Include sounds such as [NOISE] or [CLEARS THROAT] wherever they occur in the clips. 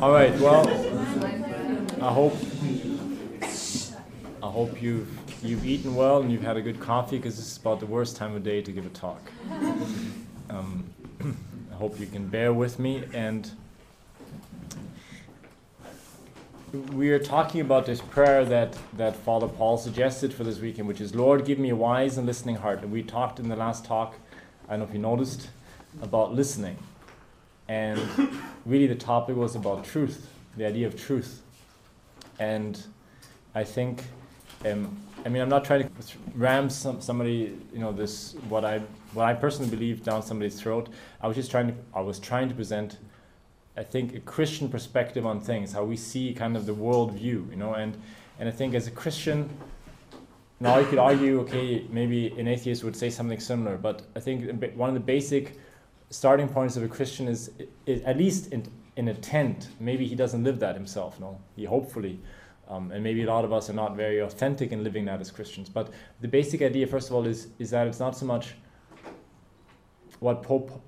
All right. Well, I hope I hope you've you've eaten well and you've had a good coffee because this is about the worst time of day to give a talk. Um, [CLEARS THROAT] I hope you can bear with me and. We are talking about this prayer that, that Father Paul suggested for this weekend, which is, Lord, give me a wise and listening heart. And we talked in the last talk, I don't know if you noticed, about listening. And really, the topic was about truth, the idea of truth. And I think, um, I mean, I'm not trying to ram some, somebody, you know, this what I what I personally believe down somebody's throat. I was just trying to I was trying to present, I think, a Christian perspective on things, how we see kind of the world view, you know, and and I think as a Christian. Now you could argue, okay, maybe an atheist would say something similar, but I think one of the basic starting points of a Christian is, is at least in, in a tent. Maybe he doesn't live that himself. No, he hopefully, um, and maybe a lot of us are not very authentic in living that as Christians. But the basic idea, first of all, is is that it's not so much what Pope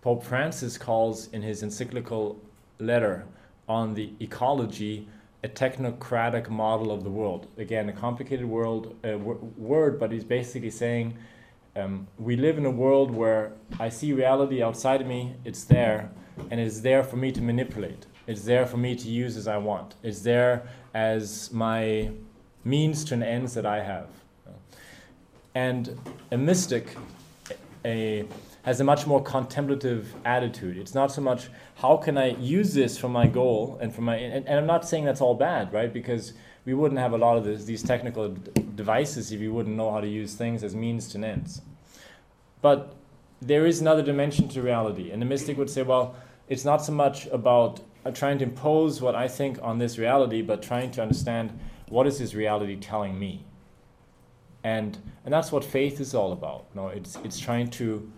Pope Francis calls in his encyclical letter on the ecology a technocratic model of the world. Again, a complicated world uh, word, but he's basically saying um, we live in a world where I see reality outside of me, it's there, and it's there for me to manipulate. It's there for me to use as I want. It's there as my means to an ends that I have. And a mystic a, has a much more contemplative attitude. It's not so much how can I use this for my goal and for my and, and I'm not saying that's all bad, right? Because we wouldn't have a lot of this, these technical devices if we wouldn't know how to use things as means to ends. But there is another dimension to reality, and the mystic would say, well, it's not so much about uh, trying to impose what I think on this reality, but trying to understand what is this reality telling me. And, and that's what faith is all about. No, it's, it's trying to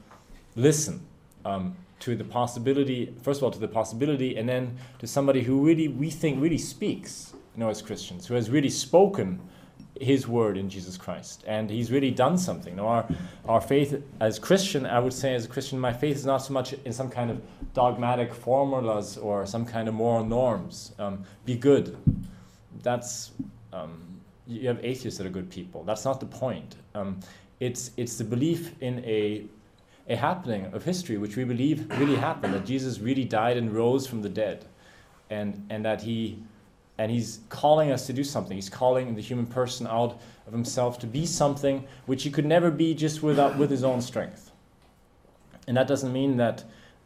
listen um, to the possibility, first of all, to the possibility, and then to somebody who really, we think, really speaks you know, as Christians, who has really spoken his word in Jesus Christ. And he's really done something. Now, our, our faith as Christian, I would say as a Christian, my faith is not so much in some kind of dogmatic formulas or some kind of moral norms. Um, be good. That's, um, you have atheists that are good people. That's not the point. Um, it's, it's the belief in a, a happening of history, which we believe really happened, that Jesus really died and rose from the dead. And, and that he and he's calling us to do something. He's calling the human person out of himself to be something which he could never be just without with his own strength. And that doesn't mean that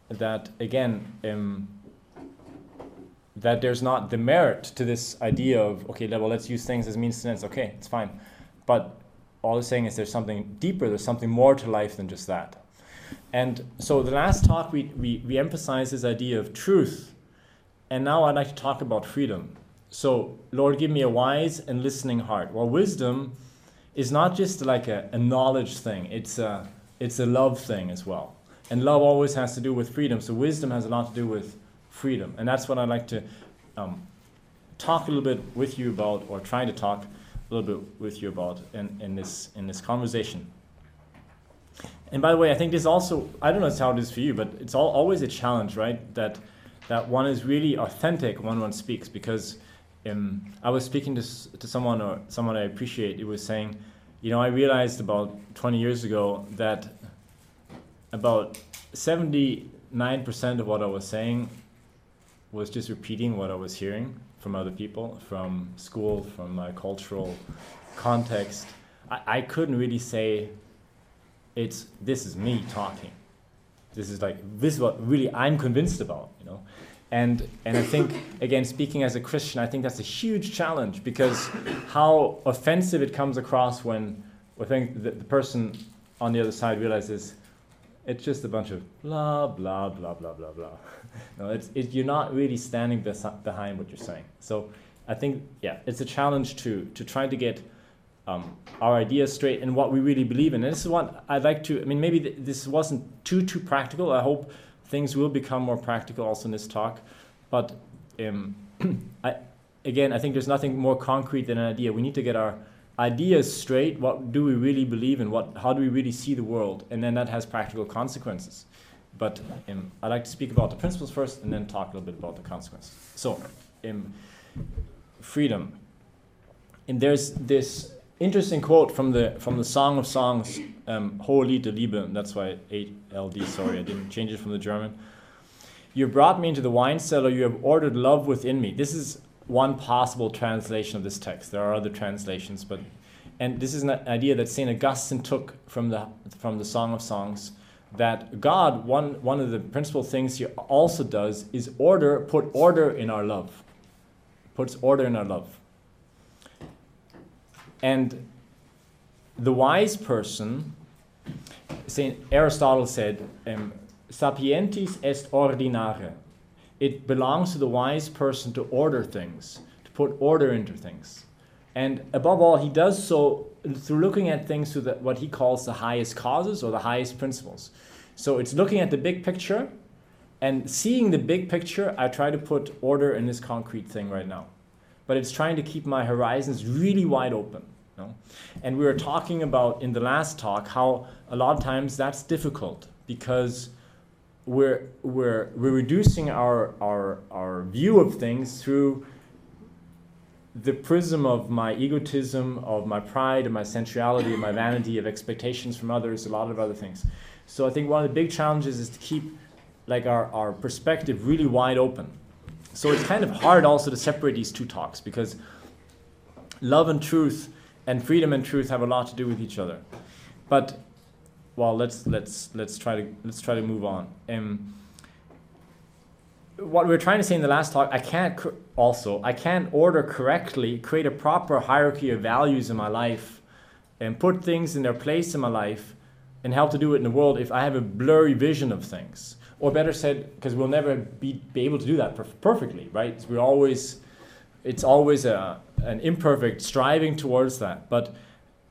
that again um, that there's not the merit to this idea of okay, well, let's use things as means to ends. Okay, it's fine, but all it's saying is there's something deeper. There's something more to life than just that. And so the last talk we, we, we emphasized this idea of truth, and now I'd like to talk about freedom so, Lord, give me a wise and listening heart. Well, wisdom is not just like a, a knowledge thing, it's a, it's a love thing as well. And love always has to do with freedom. So, wisdom has a lot to do with freedom. And that's what I'd like to um, talk a little bit with you about, or try to talk a little bit with you about in, in, this, in this conversation. And by the way, I think this also, I don't know how it is for you, but it's all, always a challenge, right? That, that one is really authentic when one speaks because um, I was speaking to, to someone or someone I appreciate. He was saying, you know, I realized about 20 years ago that about 79% of what I was saying was just repeating what I was hearing from other people, from school, from my cultural context. I, I couldn't really say, it's this is me talking. This is like this is what really I'm convinced about, you know. And, and I think, again, speaking as a Christian, I think that's a huge challenge because how offensive it comes across when I think the, the person on the other side realizes it's just a bunch of blah, blah, blah, blah, blah, blah. [LAUGHS] no, it's, it, you're not really standing behind what you're saying. So I think, yeah, it's a challenge to, to try to get um, our ideas straight and what we really believe in. And this is what I'd like to, I mean, maybe th- this wasn't too, too practical. I hope things will become more practical also in this talk. But um, [CLEARS THROAT] I, again, I think there's nothing more concrete than an idea. We need to get our ideas straight. What do we really believe in? What, how do we really see the world? And then that has practical consequences. But um, I'd like to speak about the principles first and then talk a little bit about the consequences. So, um, freedom. And there's this interesting quote from the from the Song of Songs, um, Hohelied der Liebe. That's why ALD. Sorry, I didn't change it from the German. You brought me into the wine cellar. You have ordered love within me. This is one possible translation of this text. There are other translations, but and this is an idea that Saint Augustine took from the from the Song of Songs. That God, one one of the principal things He also does is order, put order in our love. Puts order in our love. And the wise person, Saint Aristotle said, um, "Sapientis est ordinare." It belongs to the wise person to order things, to put order into things. And above all, he does so through looking at things through the, what he calls the highest causes or the highest principles. So it's looking at the big picture and seeing the big picture. I try to put order in this concrete thing right now. But it's trying to keep my horizons really wide open. Know? And we were talking about in the last talk how a lot of times that's difficult because we're, we're, we're reducing our, our, our view of things through the prism of my egotism, of my pride, of my sensuality, of my vanity, of expectations from others, a lot of other things. So I think one of the big challenges is to keep like our, our perspective really wide open. So it's kind of hard also to separate these two talks because love and truth and freedom and truth have a lot to do with each other. But well, let's let's let's try to let's try to move on. Um, what we were trying to say in the last talk, I can't cr- also I can't order correctly, create a proper hierarchy of values in my life, and put things in their place in my life, and help to do it in the world if I have a blurry vision of things. Or better said, because we'll never be, be able to do that perf- perfectly, right? We're always, it's always a, an imperfect striving towards that, but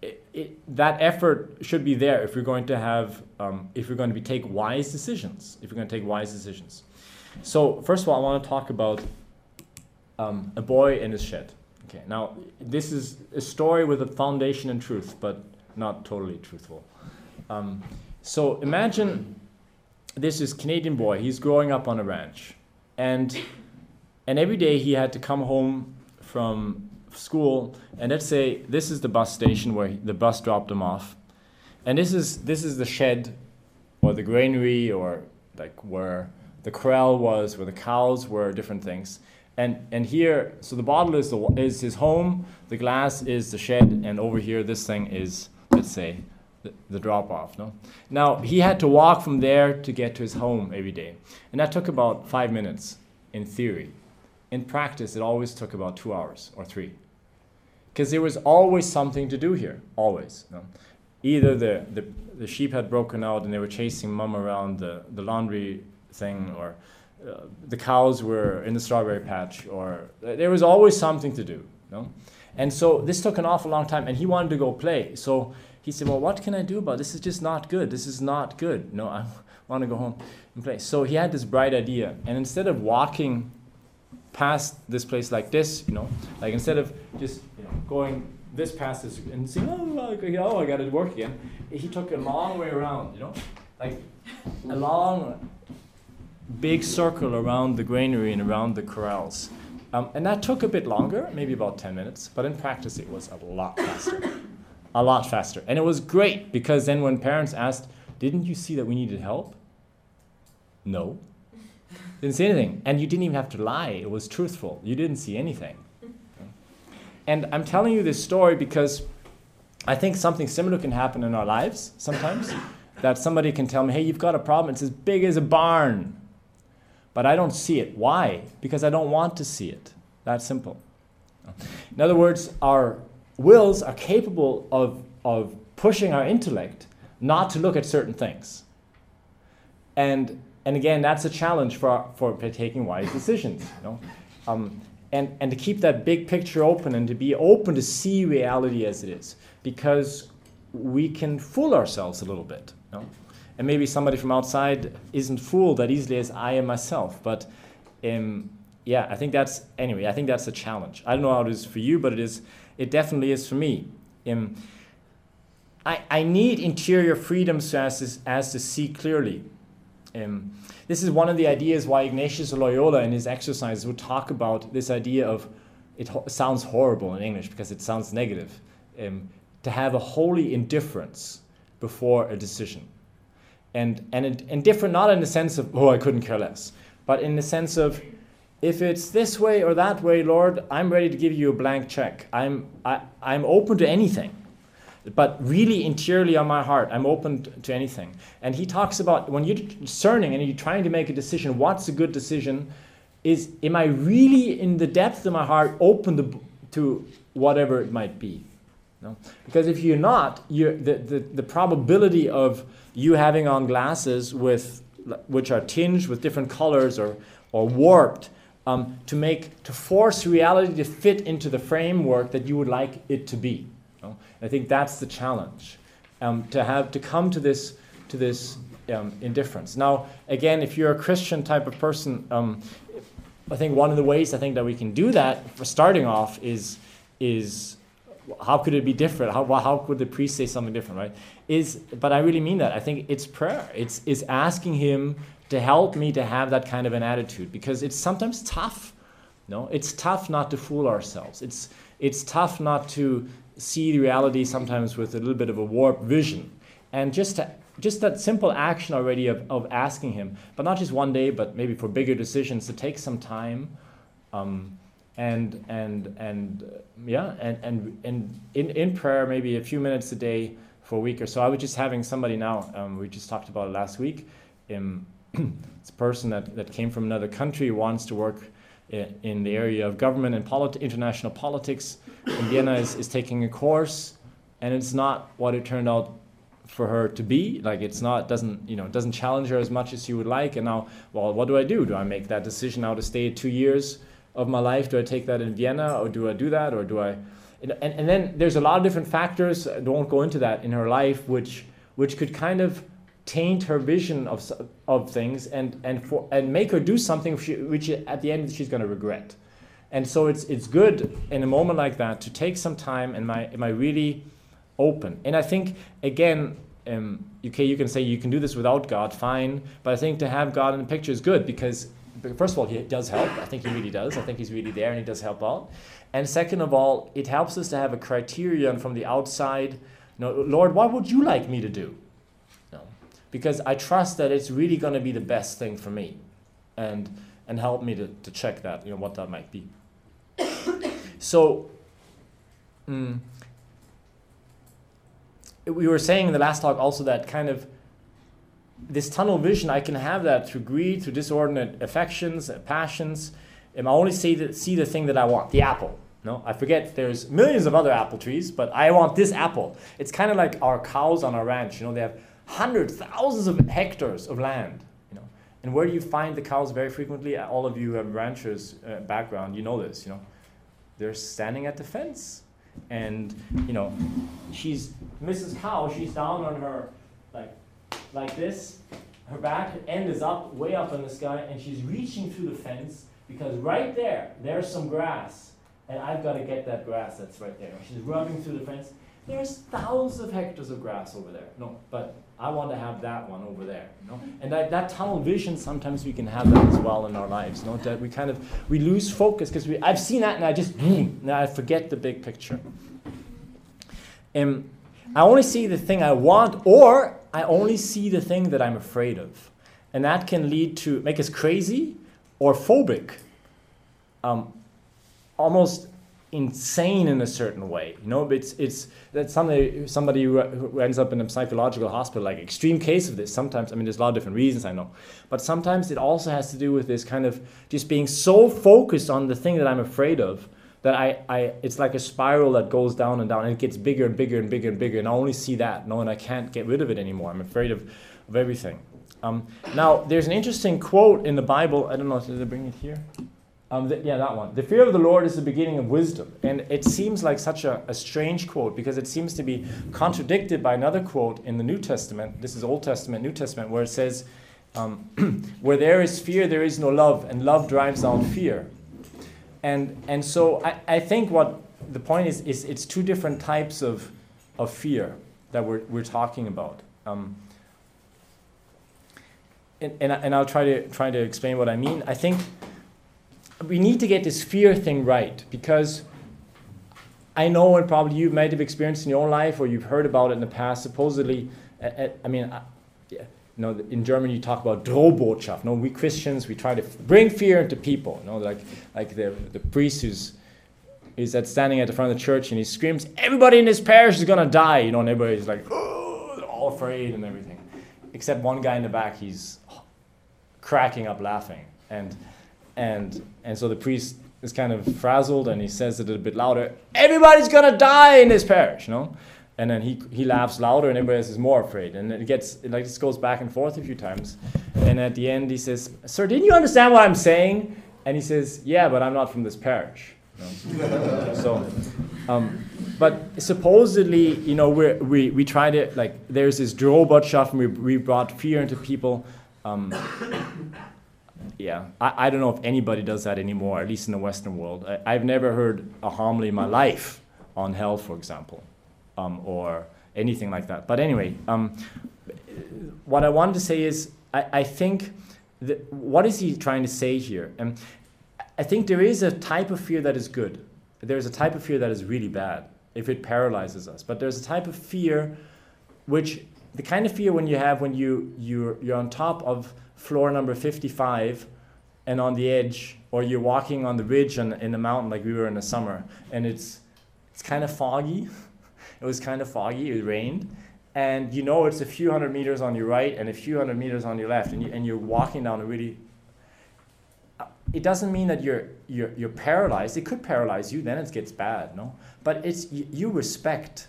it, it, that effort should be there if we're going to have, um, if we're going to be take wise decisions, if we're going to take wise decisions. So first of all, I want to talk about um, a boy in his shed. Okay, now this is a story with a foundation in truth, but not totally truthful. Um, so imagine this is Canadian boy. He's growing up on a ranch, and and every day he had to come home from school, and let's say this is the bus station where he, the bus dropped him off, and this is this is the shed, or the granary, or like where the corral was, where the cows were, different things. And, and here, so the bottle is, the, is his home, the glass is the shed, and over here, this thing is, let's say, the, the drop off. No? Now, he had to walk from there to get to his home every day. And that took about five minutes in theory. In practice, it always took about two hours or three. Because there was always something to do here, always. No? Either the, the, the sheep had broken out and they were chasing mom around the, the laundry thing, or uh, the cows were in the strawberry patch, or uh, there was always something to do. No? And so this took an awful long time, and he wanted to go play. So he said, Well, what can I do about this? This is just not good. This is not good. No, I [LAUGHS] want to go home and play. So he had this bright idea. And instead of walking past this place like this, you know, like instead of just you know, going this past this and saying, oh, oh, I got to work again, he took a long way around, you know, like a long, big circle around the granary and around the corrals. Um, and that took a bit longer, maybe about 10 minutes, but in practice it was a lot faster. a lot faster. And it was great because then when parents asked, Didn't you see that we needed help? No. Didn't see anything. And you didn't even have to lie, it was truthful. You didn't see anything. And I'm telling you this story because I think something similar can happen in our lives sometimes. [COUGHS] that somebody can tell me, hey, you've got a problem, it's as big as a barn. But I don't see it. Why? Because I don't want to see it. That simple. In other words, our wills are capable of, of pushing our intellect not to look at certain things. And, and again, that's a challenge for, for taking wise decisions. You know? Um, and, and to keep that big picture open and to be open to see reality as it is. Because we can fool ourselves a little bit. You know? And maybe somebody from outside isn't fooled that easily as I am myself. But um, yeah, I think that's, anyway, I think that's a challenge. I don't know how it is for you, but it is it definitely is for me. Um, I, I need interior freedom as to, as to see clearly. Um, this is one of the ideas why Ignatius Loyola in his exercises would talk about this idea of it ho- sounds horrible in English because it sounds negative um, to have a holy indifference before a decision. And, and indifferent not in the sense of, oh, I couldn't care less, but in the sense of, if it's this way or that way, Lord, I'm ready to give you a blank check. I'm, I, I'm open to anything. But really, interiorly on my heart, I'm open to anything. And he talks about when you're discerning and you're trying to make a decision, what's a good decision? Is am I really in the depth of my heart open to, to whatever it might be? No? Because if you're not, you're, the, the, the probability of you having on glasses with, which are tinged with different colors or, or warped um, to make to force reality to fit into the framework that you would like it to be. I think that's the challenge um, to have to come to this to this um, indifference. Now, again, if you're a Christian type of person, um, I think one of the ways I think that we can do that for starting off is is how could it be different? How, how could the priest say something different, right? Is but I really mean that. I think it's prayer. It's is asking him to help me to have that kind of an attitude because it's sometimes tough. No, it's tough not to fool ourselves. It's it's tough not to see the reality sometimes with a little bit of a warped vision, and just to, just that simple action already of, of asking him, but not just one day, but maybe for bigger decisions to take some time, um, and and and uh, yeah, and and and in in prayer maybe a few minutes a day for a week or so. I was just having somebody now. Um, we just talked about it last week. Um, [CLEARS THROAT] a person that, that came from another country, wants to work in the area of government and international politics. Vienna is, is taking a course, and it's not what it turned out for her to be. Like it's not doesn't you know doesn't challenge her as much as she would like. And now, well, what do I do? Do I make that decision now to stay two years of my life? Do I take that in Vienna, or do I do that, or do I? And, and then there's a lot of different factors. I don't go into that in her life, which which could kind of taint her vision of, of things and, and, for, and make her do something which at the end she's going to regret. And so it's, it's good in a moment like that to take some time. Am I, am I really open? And I think, again, um, okay, you can say you can do this without God, fine. But I think to have God in the picture is good because, first of all, He does help. I think He really does. I think He's really there and He does help out. And second of all, it helps us to have a criterion from the outside. You know, Lord, what would you like me to do? Because I trust that it's really going to be the best thing for me and and help me to, to check that, you know, what that might be. [COUGHS] so mm, we were saying in the last talk also that kind of this tunnel vision, I can have that through greed, through disordinate affections, passions. And I only see the, see the thing that I want, the apple. No, I forget there's millions of other apple trees, but I want this apple. It's kind of like our cows on our ranch. You know, they have hundreds, thousands of hectares of land. You know, and where do you find the cows very frequently? All of you have ranchers uh, background, you know this. You know, they're standing at the fence, and you know, she's Mrs. Cow. She's down on her like like this. Her back end is up, way up in the sky, and she's reaching through the fence because right there, there's some grass, and I've got to get that grass that's right there. She's rubbing through the fence. There's thousands of hectares of grass over there. No, but I want to have that one over there. You know? And that, that tunnel vision, sometimes we can have that as well in our lives. You know? That we kind of we lose focus because we I've seen that and I just boom, now I forget the big picture. Um, I only see the thing I want, or I only see the thing that I'm afraid of. And that can lead to make us crazy or phobic. Um, almost insane in a certain way. You know, it's it's that somebody somebody who ends up in a psychological hospital, like extreme case of this. Sometimes, I mean, there's a lot of different reasons I know, but sometimes it also has to do with this kind of just being so focused on the thing that I'm afraid of that I, I it's like a spiral that goes down and down and it gets bigger and bigger and bigger and bigger and I only see that no and I can't get rid of it anymore I'm afraid of, of everything um, now there's an interesting quote in the Bible I don't know did they bring it here um, the, yeah, that one. The fear of the Lord is the beginning of wisdom. And it seems like such a, a, strange quote because it seems to be contradicted by another quote in the New Testament. This is Old Testament, New Testament, where it says, um, [CLEARS THROAT] Where there is fear, there is no love, and love drives out fear. And, and so I, I think what the point is, is it's two different types of, of fear that we're, we're talking about. Um, and, and, and I'll try to try to explain what I mean. I think we need to get this fear thing right because I know, and probably you might have experienced in your own life or you've heard about it in the past. Supposedly, I, mean, you know, in German you talk about Drohbotschaft. No, we Christians we try to bring fear into people. You know, like like the the priest who's is that standing at the front of the church and he screams, "Everybody in this parish is gonna die!" You know, and everybody's like, "Oh, all afraid and everything," except one guy in the back. He's cracking up laughing, and and and so the priest is kind of frazzled and he says it a bit louder. Everybody's gonna die in this parish, you know. And then he, he laughs louder, and everybody else is more afraid. And it gets it like this goes back and forth a few times. And at the end, he says, "Sir, didn't you understand what I'm saying?" And he says, "Yeah, but I'm not from this parish." [LAUGHS] so, um, but supposedly, you know, we we we try to like there's this Drohbotschaft, and we we brought fear into people. Um, yeah, I, I don't know if anybody does that anymore, at least in the Western world. I, I've never heard a homily in my life on hell, for example, um, or anything like that. But anyway, um, what I wanted to say is I, I think that what is he trying to say here? And I think there is a type of fear that is good. There's a type of fear that is really bad if it paralyzes us. But there's a type of fear which the kind of fear when you have when you you're, you're on top of floor number 55 and on the edge or you're walking on the ridge on, in the mountain like we were in the summer. And it's it's kind of foggy. [LAUGHS] It was kind of foggy it rained. And you know it's a few hundred meters on your right and a few hundred meters on your left and, you, and you're walking down a really uh, it doesn't mean that you're, you're, you're paralyzed. It could paralyze you then it gets bad no? But it's you, you respect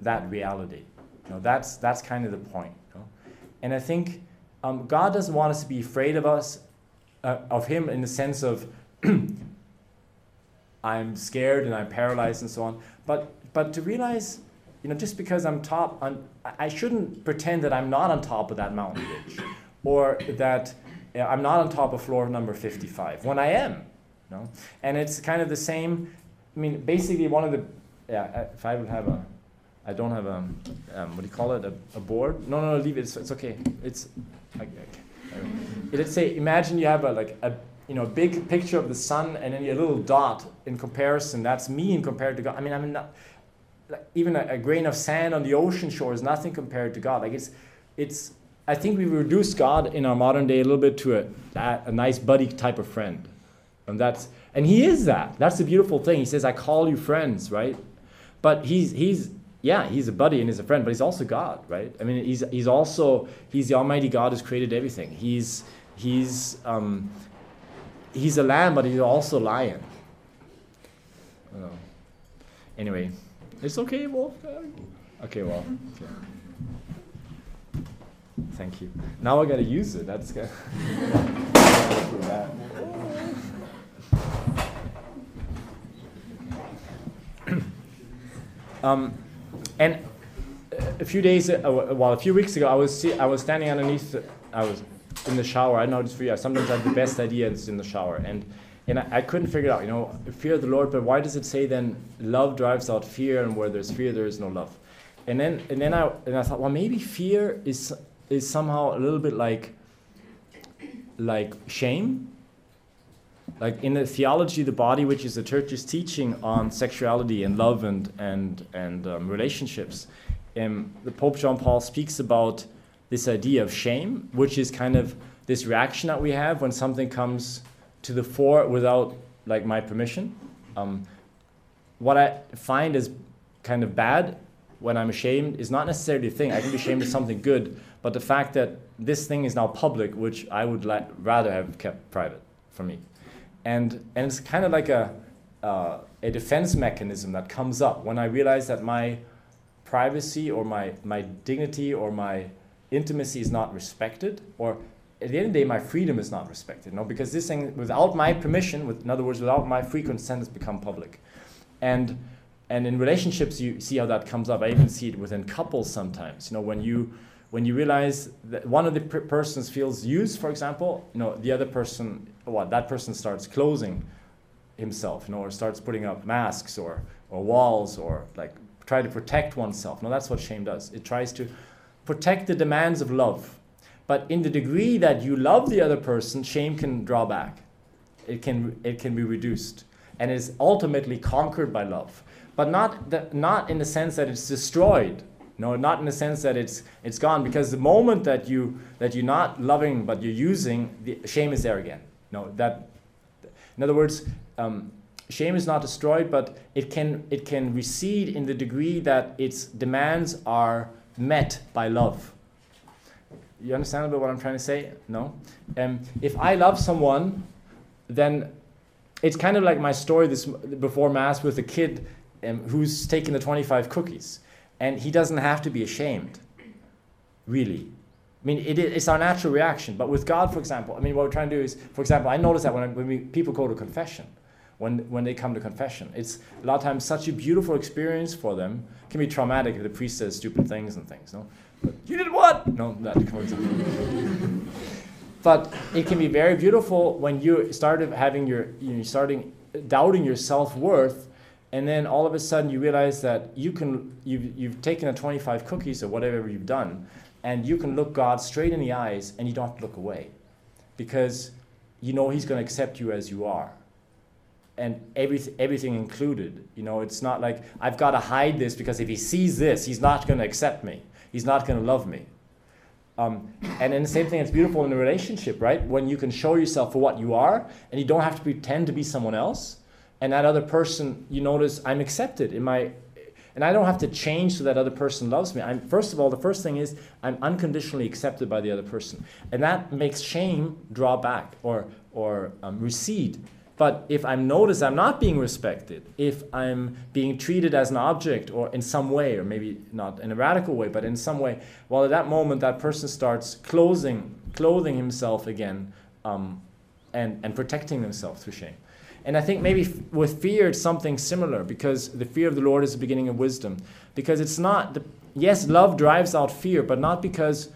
that reality you know, that's, that's kind of the point you know? and i think um, God doesn't want us to be afraid of us, uh, of Him in the sense of [CLEARS THROAT] I'm scared and I'm paralyzed and so on. But but to realize, you know, just because I'm top, on, I shouldn't pretend that I'm not on top of that mountain ridge, or that know, I'm not on top of floor number 55 when I am. You know? And it's kind of the same. I mean, basically, one of the yeah. If I would have a I don't have a, um, what do you call it, a, a board? No, no, no, leave it, it's, it's okay. It's, okay. let's say, imagine you have a, like a, you know, big picture of the sun and then a little dot in comparison. That's me in compared to God. I mean, I mean, not, like even a, a, grain of sand on the ocean shore is nothing compared to God. Like it's, it's, I think we've reduced God in our modern day a little bit to a, a, a nice buddy type of friend. And that's, and he is that. That's the beautiful thing. He says, I call you friends, right? But he's, he's, yeah, he's a buddy and he's a friend, but he's also God, right? I mean, he's, he's also, he's the Almighty God who's created everything. He's, he's, um, he's a lamb, but he's also a lion. Oh. Anyway, it's okay, Wolf. Okay, well. Okay. Thank you. Now I gotta use it. That's good. [LAUGHS] um, and a few days, uh, well, a few weeks ago, I was see, I was standing underneath. I was in the shower. I know for you. Sometimes I have the best ideas in the shower, and and I, I, couldn't figure it out. You know, fear the Lord, but why does it say then love drives out fear, and where there's fear, there is no love? And then and then I and I thought, well, maybe fear is is somehow a little bit like like shame like in the theology the body, which is the church's teaching on sexuality and love and and and um, relationships, um, the Pope John Paul speaks about this idea of shame, which is kind of this reaction that we have when something comes to the fore without like my permission. Um, what I find is kind of bad when I'm ashamed is not necessarily a thing. I can be ashamed of something good, but the fact that this thing is now public, which I would la- rather have kept private for me and and it's kind of like a uh, a defense mechanism that comes up when I realize that my privacy or my my dignity or my intimacy is not respected, or at the end of the day, my freedom is not respected. No, because this thing, without my permission, with, in other words, without my free consent, has become public, and and in relationships, you see how that comes up. I even see it within couples sometimes. You know, when you when you realize that one of the per- persons feels used, for example, you know, the other person, what that person starts closing himself, you know, or starts putting up masks or or walls or like try to protect oneself. No, that's what shame does. It tries to protect the demands of love. But in the degree that you love the other person, shame can draw back. It can, it can be reduced and is ultimately conquered by love. But not, the, not in the sense that it's destroyed. No, not in the sense that it's, it's gone. Because the moment that, you, that you're not loving but you're using, the shame is there again. No, that, in other words, um, shame is not destroyed, but it can, it can recede in the degree that its demands are met by love. You understand a bit what I'm trying to say? No? Um, if I love someone, then it's kind of like my story this before mass with a kid um, who's taking the 25 cookies and he doesn't have to be ashamed really. I mean it, it's our natural reaction. But with god for example i mean what we're trying to do is for example i notice that when, when we, people go to confession when, when they come to confession it's a lot of times such a beautiful experience for them it can be traumatic if the priest says stupid things and things no? But you did what? No that comes. [LAUGHS] But it can be very beautiful when you start having your, you know, starting doubting your self worth, and then all of a sudden you realize that you can, you've, you've taken a 25 cookies or whatever you've done, and you can look God straight in the eyes and you don't look away. Because you know He's going to accept you as you are. And everything, everything included. You know, it's not like I've got to hide this because if He sees this, He's not going to accept me. He's not going to love me. Um, and then the same thing, it's beautiful in a relationship, right? When you can show yourself for what you are and you don't have to pretend to be someone else. And that other person, you notice, I'm accepted in my, and I don't have to change so that other person loves me. I'm, first of all, the first thing is I'm unconditionally accepted by the other person. And that makes shame draw back or, or um, recede but if I'm noticed I'm not being respected, if I'm being treated as an object or in some way, or maybe not in a radical way, but in some way, well, at that moment, that person starts closing, clothing himself again um, and, and protecting themselves through shame. And I think maybe f- with fear, it's something similar because the fear of the Lord is the beginning of wisdom. Because it's not, the, yes, love drives out fear, but not because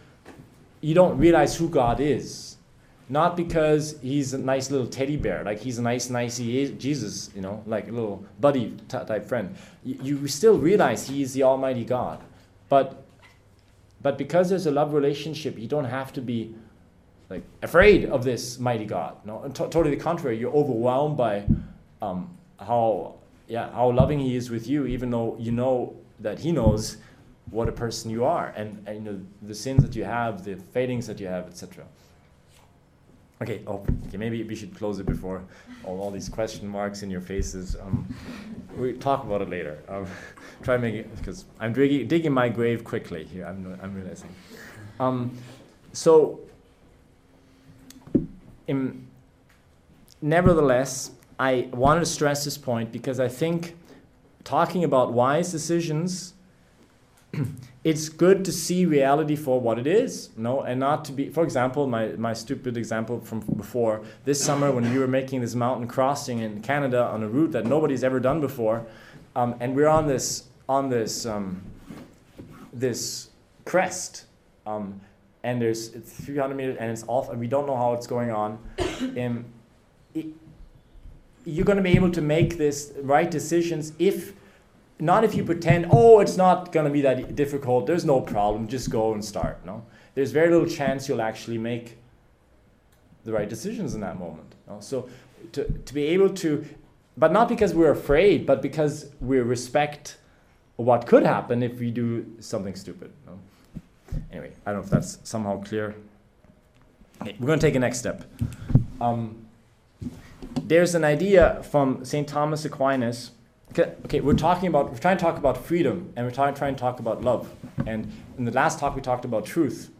you don't realize who God is not because he's a nice little teddy bear, like he's a nice, nice Jesus, you know, like a little buddy type friend. You, you still realize he is the Almighty God. But, but because there's a love relationship, you don't have to be like afraid of this mighty God. No, t- totally the contrary. You're overwhelmed by um, how, yeah, how loving he is with you, even though you know that he knows what a person you are and, and you know, the sins that you have, the failings that you have, etc. Okay, oh, okay, maybe we should close it before all, all these question marks in your faces. Um, we talk about it later. Um, [LAUGHS] try make it, because I'm digging, digging my grave quickly here, I'm, I'm realizing. Um, so, in, nevertheless, I wanted to stress this point because I think talking about wise decisions [CLEARS THROAT] it's good to see reality for what it is, no, and not to be. For example, my, my stupid example from before this summer when we were making this mountain crossing in Canada on a route that nobody's ever done before, um, and we're on this on this um, this crest, um, and there's it's 300 meters and it's off, and we don't know how it's going on. [COUGHS] Um, it, you're going to be able to make this right decisions if not if you pretend, oh, it's not going to be that difficult, there's no problem, just go and start. No, there's very little chance you'll actually make the right decisions in that moment. No? So to, to be able to, but not because we're afraid, but because we respect what could happen if we do something stupid. No? Anyway, I don't know if that's somehow clear. Okay, we're going to take a next step. Um, there's an idea from St. Thomas Aquinas okay, we're talking about, we're trying to talk about freedom and we're trying, trying to talk about love. And in the last talk, we talked about truth.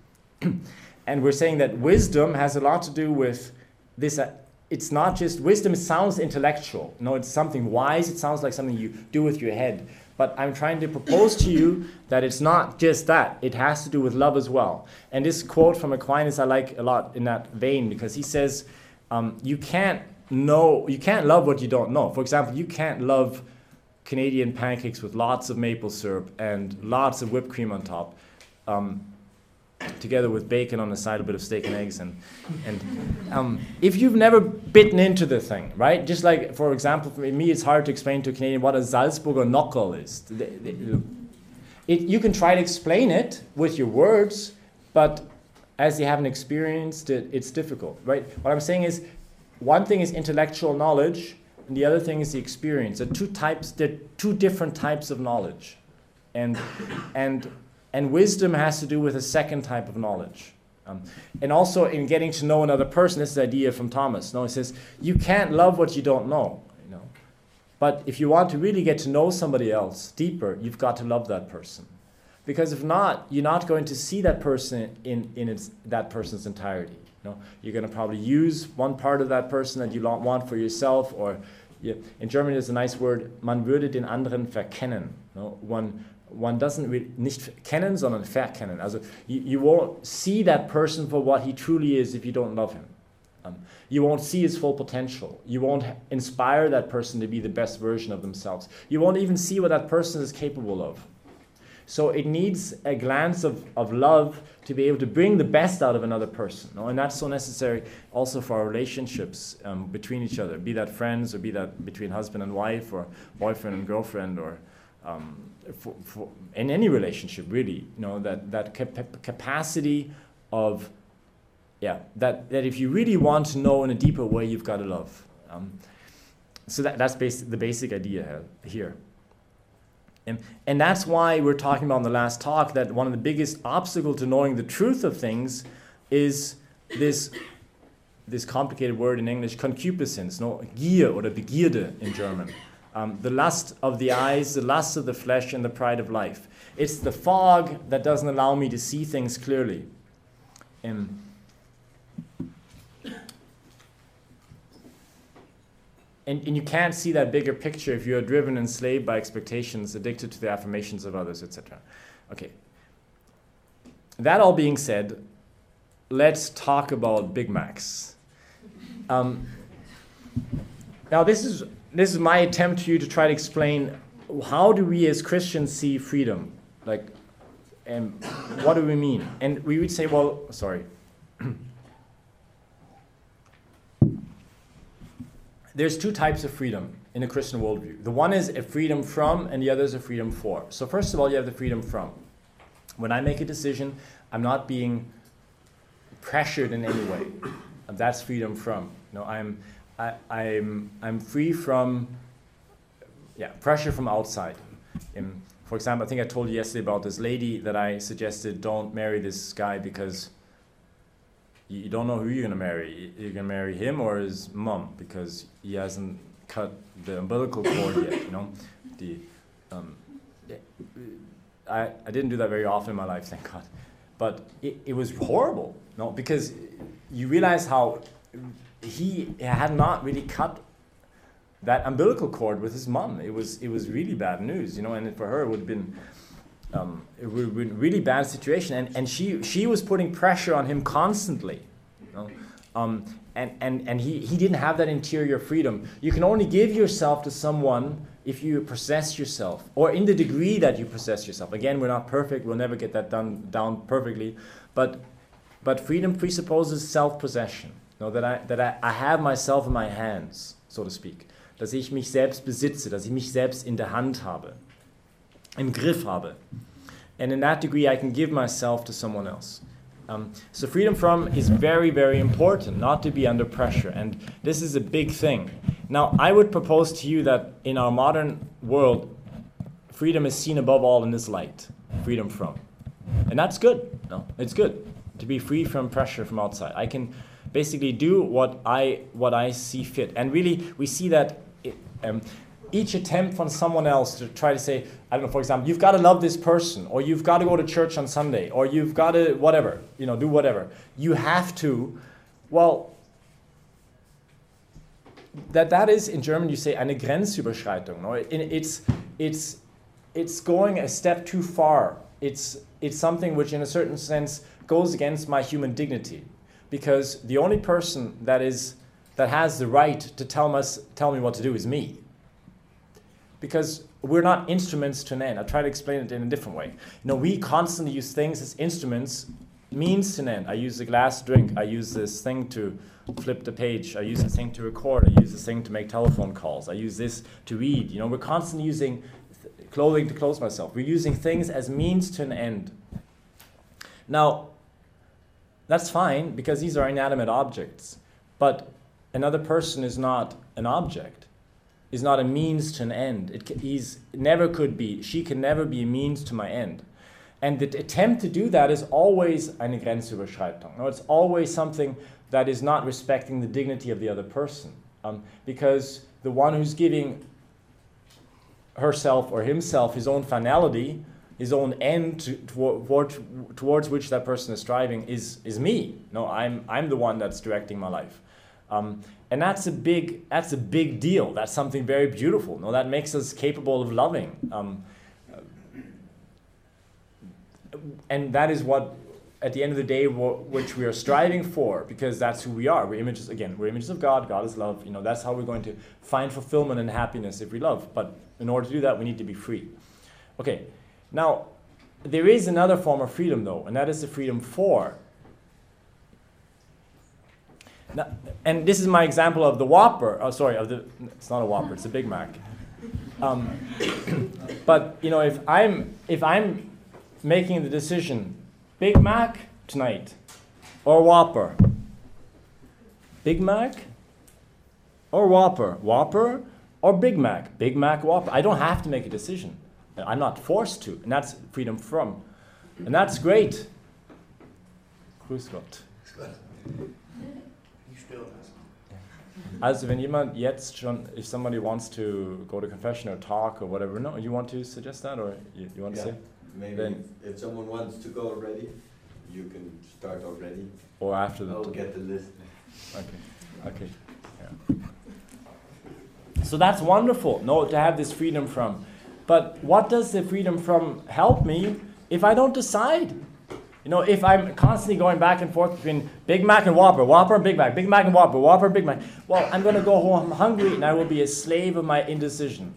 [CLEARS THROAT] and we're saying that wisdom has a lot to do with this. Uh, it's not just wisdom, it sounds intellectual. No, it's something wise, it sounds like something you do with your head. But I'm trying to propose to you that it's not just that, it has to do with love as well. And this quote from Aquinas I like a lot in that vein because he says, um, You can't know, you can't love what you don't know. For example, you can't love Canadian pancakes with lots of maple syrup and lots of whipped cream on top, um, together with bacon on the side, a bit of steak and eggs. And, and um, if you've never bitten into the thing, right? Just like, for example, for me, it's hard to explain to a Canadian what a Salzburger Nockerl is. It, you can try to explain it with your words, but as they haven't experienced it, it's difficult, right? What I'm saying is, one thing is intellectual knowledge, and the other thing is the experience. There are two types. There are two different types of knowledge, and and and wisdom has to do with a second type of knowledge. Um, and also in getting to know another person, this is the idea from Thomas. No, he says you can't love what you don't know. You know, but if you want to really get to know somebody else deeper, you've got to love that person. Because if not, you're not going to see that person in, in its, that person's entirety. You know? You're going to probably use one part of that person that you want for yourself, or you, in German there's a nice word, man würde den anderen verkennen. You know? One, one doesn't really, nicht kennen, sondern verkennen. Also you, you won't see that person for what he truly is if you don't love him. Um, you won't see his full potential. You won't inspire that person to be the best version of themselves. You won't even see what that person is capable of. So it needs a glance of, of love to be able to bring the best out of another person. No? And that's so necessary also for our relationships um, between each other, be that friends or be that between husband and wife or boyfriend and girlfriend or um, for, for in any relationship, really. You know, that, that cap- capacity of, yeah, that, that if you really want to know in a deeper way, you've got to love. Um, so that, that's basic, the basic idea here. And, and that's why we're talking about in the last talk that one of the biggest obstacles to knowing the truth of things is this, this complicated word in English, concupiscence, no? Gier oder Begierde in German. Um, the lust of the eyes, the lust of the flesh, and the pride of life. It's the fog that doesn't allow me to see things clearly. Um, and, and you can't see that bigger picture if you're driven and enslaved by expectations, addicted to the affirmations of others, etc. Okay. That all being said, let's talk about Big Macs. Um, now, this is this is my attempt to you to try to explain how do we as Christians see freedom, like, and what do we mean? And we would say, well, sorry. [CLEARS THROAT] there's two types of freedom in a Christian worldview. The one is a freedom from, and the other is a freedom for. So, first of all, you have the freedom from. When I make a decision, I'm not being pressured in any way. That's freedom from. You know, I'm, I, I'm, I'm free from yeah, pressure from outside. Um, for example, I think I told you yesterday about this lady that I suggested don't marry this guy because you don't know who you're gonna marry. You're gonna marry him or his mom because he hasn't cut the umbilical cord yet. You know, the um, I I didn't do that very often in my life, thank God, but it, it was horrible. no, because you realize how he had not really cut that umbilical cord with his mom. It was it was really bad news, you know, and for her it would have been um, it would have been a really bad situation. And, and she, she was putting pressure on him constantly. You know? um, and and, and he, he didn't have that interior freedom. You can only give yourself to someone if you possess yourself, or in the degree that you possess yourself. Again, we're not perfect, we'll never get that done down perfectly. But, but freedom presupposes self possession. That I, that I, I have myself in my hands, so to speak. Dass ich mich selbst besitze, dass ich mich selbst in der Hand habe im Griff habe. And in that degree, I can give myself to someone else. Um, so, freedom from is very, very important, not to be under pressure. And this is a big thing. Now, I would propose to you that in our modern world, freedom is seen above all in this light freedom from. And that's good. No, it's good to be free from pressure from outside. I can basically do what I, what I see fit. And really, we see that. It, um, each attempt from someone else to try to say, I don't know, for example, you've got to love this person, or you've got to go to church on Sunday, or you've got to whatever, you know, do whatever. You have to, well, that, that is in German you say eine Grenzüberschreitung. No? It, it's, it's, it's going a step too far. It's, it's something which, in a certain sense, goes against my human dignity. Because the only person that, is, that has the right to tell, us, tell me what to do is me because we're not instruments to an end. I'll try to explain it in a different way. You know, we constantly use things as instruments, means to an end. I use a glass drink. I use this thing to flip the page. I use this thing to record. I use this thing to make telephone calls. I use this to read. You know, we're constantly using th- clothing to clothe myself. We're using things as means to an end. Now, that's fine because these are inanimate objects. But another person is not an object, is not a means to an end. It, he's, never could be. She can never be a means to my end. And the attempt to do that is always eine Grenzüberschreitung. No, it's always something that is not respecting the dignity of the other person. Um, because the one who's giving herself or himself his own finality, his own end to, toward, towards which that person is striving is, is me. No, I'm, I'm the one that's directing my life. Um, and that's a big that's a big deal. That's something very beautiful. No, that makes us capable of loving. Um, and that is what, at the end of the day, which we are striving for, because that's who we are. We're images again. We're images of God. God is love. You know, that's how we're going to find fulfillment and happiness if we love. But in order to do that, we need to be free. Okay, now there is another form of freedom, though, and that is the freedom for. Now, and this is my example of the Whopper. Oh, sorry, of the. It's not a Whopper. It's a Big Mac. Um, [COUGHS] but you know, if I'm if I'm making the decision Big Mac tonight or Whopper? Big Mac or Whopper? Whopper or Big Mac? Big Mac, Whopper. I don't have to make a decision. I'm not forced to, and that's freedom from. And that's great. Grüß Gott. Also wenn jemand jetzt schon, if somebody wants to go to confession or talk or whatever, no, you want to suggest that or you, you want to say? Maybe Then- if, if someone wants to go already, you can start already. Or after the oh, I'll get the list. Okay. Okay. Yeah. So that's wonderful. No, to have this freedom from. But what does the freedom from help me if I don't decide? You know, if I'm constantly going back and forth between Big Mac and Whopper, Whopper and Big Mac, Big Mac and Whopper, Whopper and Big Mac, well, I'm going to go home hungry and I will be a slave of my indecision.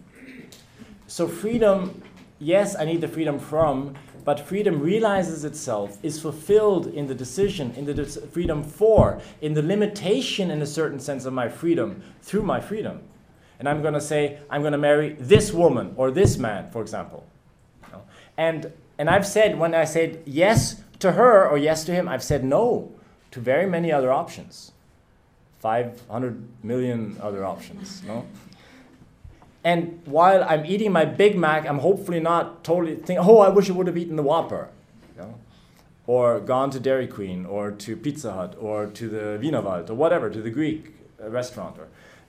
So, freedom, yes, I need the freedom from, but freedom realizes itself, is fulfilled in the decision, in the de- freedom for, in the limitation, in a certain sense, of my freedom through my freedom. And I'm going to say, I'm going to marry this woman or this man, for example. And, and I've said, when I said yes to her or yes to him, I've said no to very many other options. 500 million other options, no? And while I'm eating my Big Mac, I'm hopefully not totally thinking, oh, I wish I would have eaten the Whopper. Or gone to Dairy Queen, or to Pizza Hut, or to the Wienerwald, or whatever, to the Greek restaurant. Or,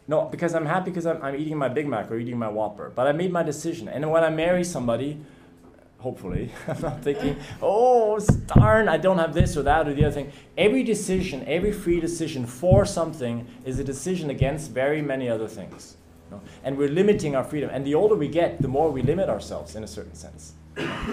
no, because I'm happy because I'm, I'm eating my Big Mac or eating my Whopper. But I made my decision. And when I marry somebody, hopefully, [LAUGHS] I'm not thinking, oh, darn, I don't have this or that or the other thing. Every decision, every free decision for something is a decision against very many other things. you know. And we're limiting our freedom. And the older we get, the more we limit ourselves in a certain sense.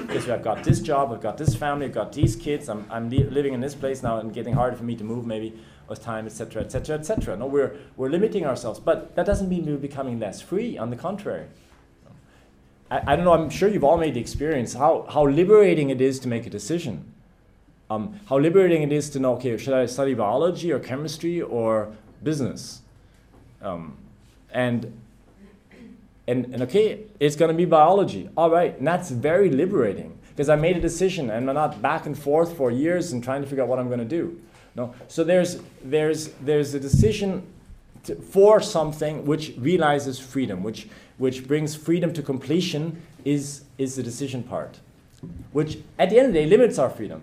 because I've got this job, I've got this family, I've got these kids, I'm, I'm li- living in this place now and getting harder for me to move maybe with time, etc., etc., etc. No, we're, we're limiting ourselves. But that doesn't mean we're becoming less free. On the contrary. I, I don't know, I'm sure you've all made the experience how, how liberating it is to make a decision. Um, how liberating it is to know, okay, should I study biology or chemistry or business? Um, and, and, and okay, it's going to be biology. All right, and that's very liberating because I made a decision and I'm not back and forth for years and trying to figure out what I'm going to do. No, so there's, there's, there's a decision to, for something which realizes freedom, which, which brings freedom to completion, is, is the decision part, which at the end of the day limits our freedom.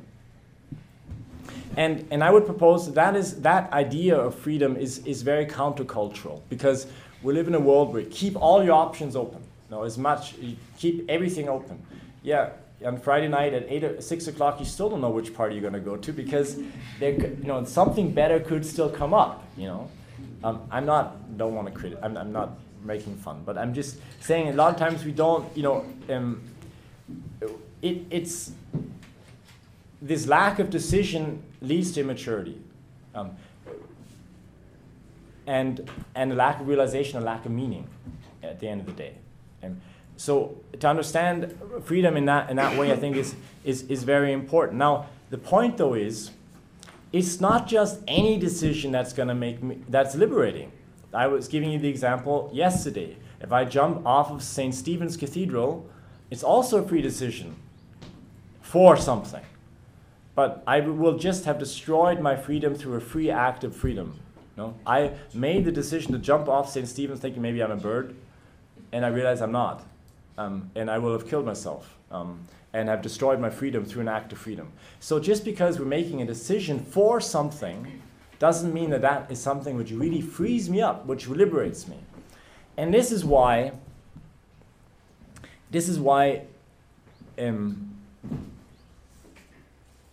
And, and I would propose that, is that idea of freedom is, is very countercultural because we live in a world where you keep all your options open. Know, as much you keep everything open. Yeah, on Friday night at eight or six o'clock, you still don't know which party you're going to go to because there, you know, something better could still come up. You know, um, I'm not don't want to crit. I'm, I'm not making fun, but I'm just saying a lot of times we don't. You know, um, it, it's this lack of decision leads to immaturity. Um, and, and a lack of realization, a lack of meaning at the end of the day. And so to understand freedom in that, in that way, I think is, is, is very important. Now, the point though is, it's not just any decision that's to make me, that's liberating. I was giving you the example yesterday. If I jump off of St. Stephen's Cathedral, it's also a free decision for something. but I will just have destroyed my freedom through a free act of freedom. No? I made the decision to jump off St. Stephen's thinking maybe I'm a bird, and I realize I'm not. Um, and I will have killed myself um, and have destroyed my freedom through an act of freedom. So just because we're making a decision for something doesn't mean that that is something which really frees me up, which liberates me. And this is why, this is why um,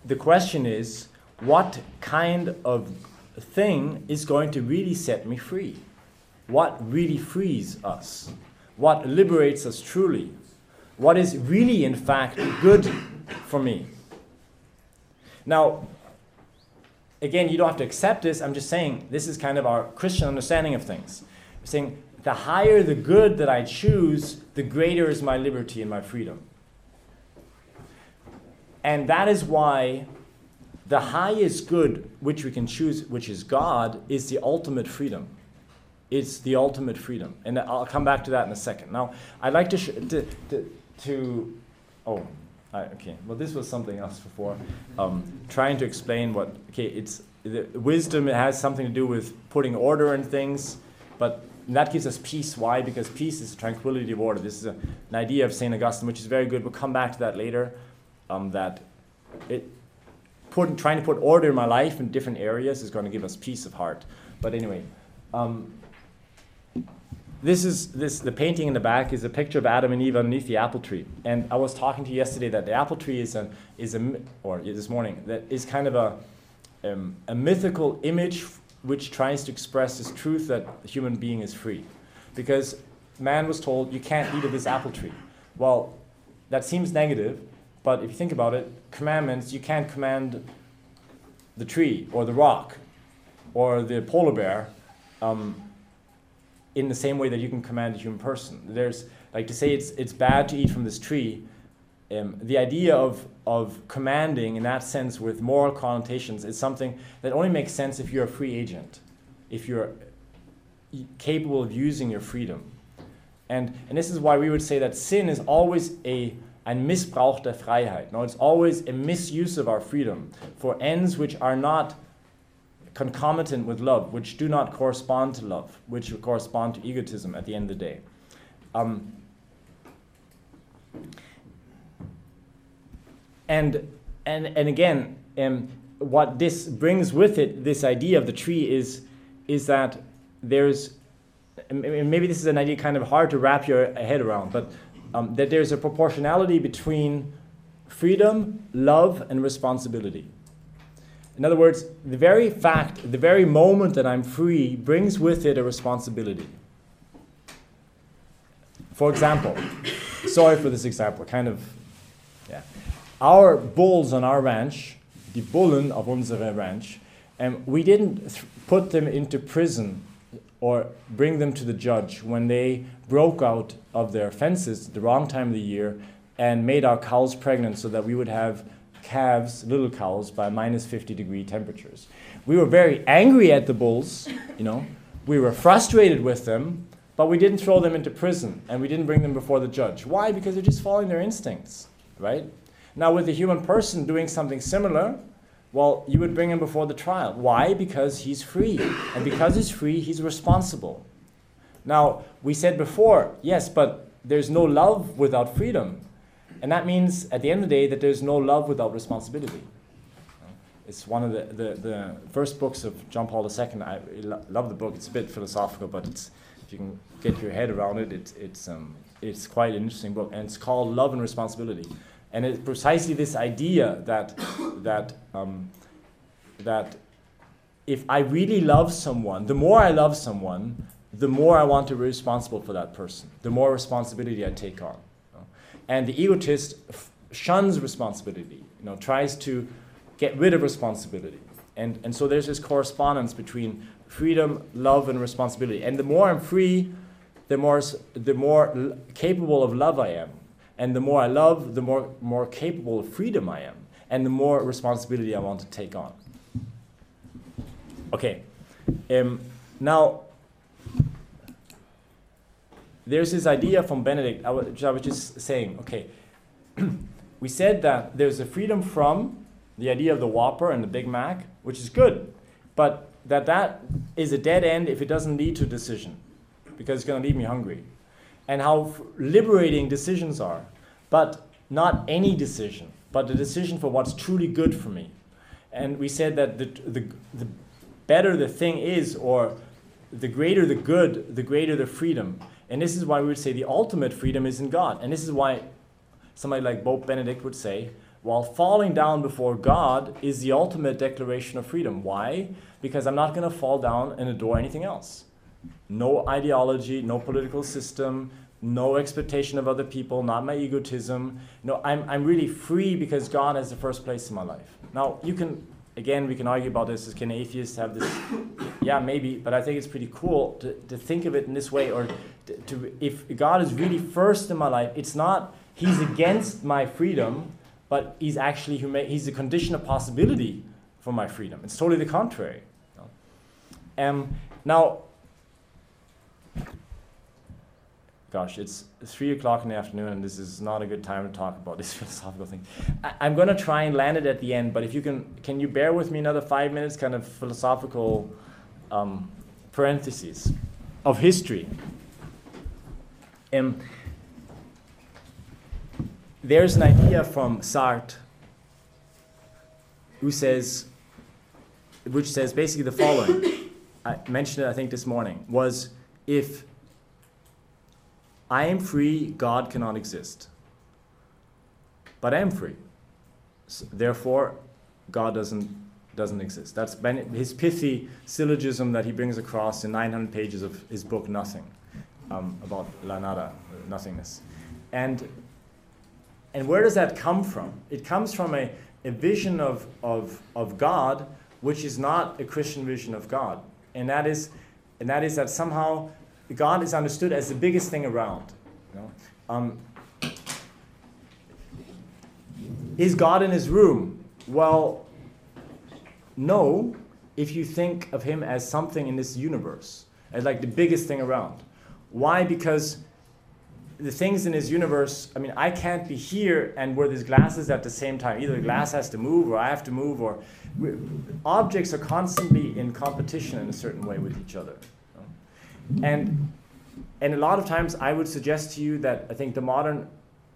the question is, what kind of thing is going to really set me free? What really frees us? What liberates us truly? What is really, in fact, good for me? Now, again, you don't have to accept this. I'm just saying this is kind of our Christian understanding of things. I'm saying the higher the good that I choose, the greater is my liberty and my freedom. And that is why the highest good which we can choose, which is God, is the ultimate freedom. It's the ultimate freedom. And I'll come back to that in a second. Now, I'd like to, sh- to, to, to oh, I, okay. Well, this was something else before. Um, trying to explain what, okay, it's the wisdom it has something to do with putting order in things, but that gives us peace. Why? Because peace is tranquility of order. This is a, an idea of St. Augustine, which is very good. We'll come back to that later. Um, that it, put, trying to put order in my life in different areas is going to give us peace of heart. But anyway, um, this is this the painting in the back is a picture of Adam and Eve underneath the apple tree. And I was talking to you yesterday that the apple tree is a is a or this morning that is kind of a um, a mythical image which tries to express this truth that the human being is free, because man was told you can't eat of this apple tree. Well, that seems negative, but if you think about it, commandments you can't command the tree or the rock or the polar bear. Um, in the same way that you can command a human person. There's like to say it's it's bad to eat from this tree. Um, the idea of of commanding in that sense with moral connotations is something that only makes sense if you're a free agent, if you're capable of using your freedom. And, and this is why we would say that sin is always a ein Missbrauch der Freiheit. No, it's always a misuse of our freedom for ends which are not concomitant with love, which do not correspond to love, which correspond to egotism at the end of the day. Um, and, and, and again, um, what this brings with it, this idea of the tree, is, is that there's, maybe this is an idea kind of hard to wrap your head around, but um, that there's a proportionality between freedom, love, and responsibility. In other words, the very fact, the very moment that I'm free brings with it a responsibility. For example, sorry for this example, kind of, yeah. Our bulls on our ranch, the Bullen of unsere Ranch, and we didn't th- put them into prison or bring them to the judge when they broke out of their fences at the wrong time of the year and made our cows pregnant so that we would have calves, little cows, by minus 50 degree temperatures. We were very angry at the bulls, you know. We were frustrated with them, but we didn't throw them into prison and we didn't bring them before the judge. Why? Because they're just following their instincts, right? Now, with a human person doing something similar, well, you would bring him before the trial. Why? Because he's free. And because he's free, he's responsible. Now, we said before, yes, but there's no love without freedom. And that means, at the end of the day, that there's no love without responsibility. It's one of the, the, the first books of John Paul II. I love the book. It's a bit philosophical, but it's, if you can get your head around it, it it's, um, it's quite an interesting book. And it's called Love and Responsibility. And it's precisely this idea that, that, um, that if I really love someone, the more I love someone, the more I want to be responsible for that person, the more responsibility I take on. And the egotist shuns responsibility, you know, tries to get rid of responsibility. And, and so there's this correspondence between freedom, love, and responsibility. And the more I'm free, the more, the more capable of love I am. And the more I love, the more, more capable of freedom I am. And the more responsibility I want to take on. Okay. Um, now, there's this idea from Benedict, I was just saying, okay, [CLEARS THROAT] we said that there's a freedom from the idea of the Whopper and the Big Mac, which is good, but that that is a dead end if it doesn't lead to decision, because it's going to leave me hungry, and how liberating decisions are, but not any decision, but the decision for what's truly good for me. And we said that the, the, the better the thing is, or the greater the good, the greater the freedom. And this is why we would say the ultimate freedom is in God. And this is why somebody like Pope Benedict would say, while falling down before God is the ultimate declaration of freedom. Why? Because I'm not going to fall down and adore anything else. No ideology, no political system, no expectation of other people, not my egotism. No, I'm, I'm really free because God has the first place in my life. Now, you can, again, we can argue about this. Can atheists have this? [COUGHS] yeah, maybe, but I think it's pretty cool to, to think of it in this way. Or to, if God is really first in my life, it's not He's against my freedom, but He's actually He's a condition of possibility for my freedom. It's totally the contrary. Um, now, gosh, it's three o'clock in the afternoon, and this is not a good time to talk about [LAUGHS] this philosophical thing. I, am going to try and land it at the end, but if you can, can you bear with me another five minutes, kind of philosophical um, parentheses of history? Um, there's an idea from Sartre who says, which says basically the following. [COUGHS] I mentioned it, I think, this morning, was if I am free, God cannot exist. But I am free. So therefore, God doesn't, doesn't exist. That's his pithy syllogism that he brings across in 900 pages of his book, Nothing, um, about la nada, nothingness. And, and where does that come from? It comes from a, a vision of, of, of God which is not a Christian vision of God. And that is, and that, is that somehow God is understood as the biggest thing around. You know? um, is God in his room? Well, no, if you think of him as something in this universe, as like the biggest thing around. Why? Because the things in his universe, I mean, I can't be here and wear these glasses at the same time. Either the glass has to move or I have to move, or objects are constantly in competition in a certain way with each other. And, and a lot of times I would suggest to you that I think the modern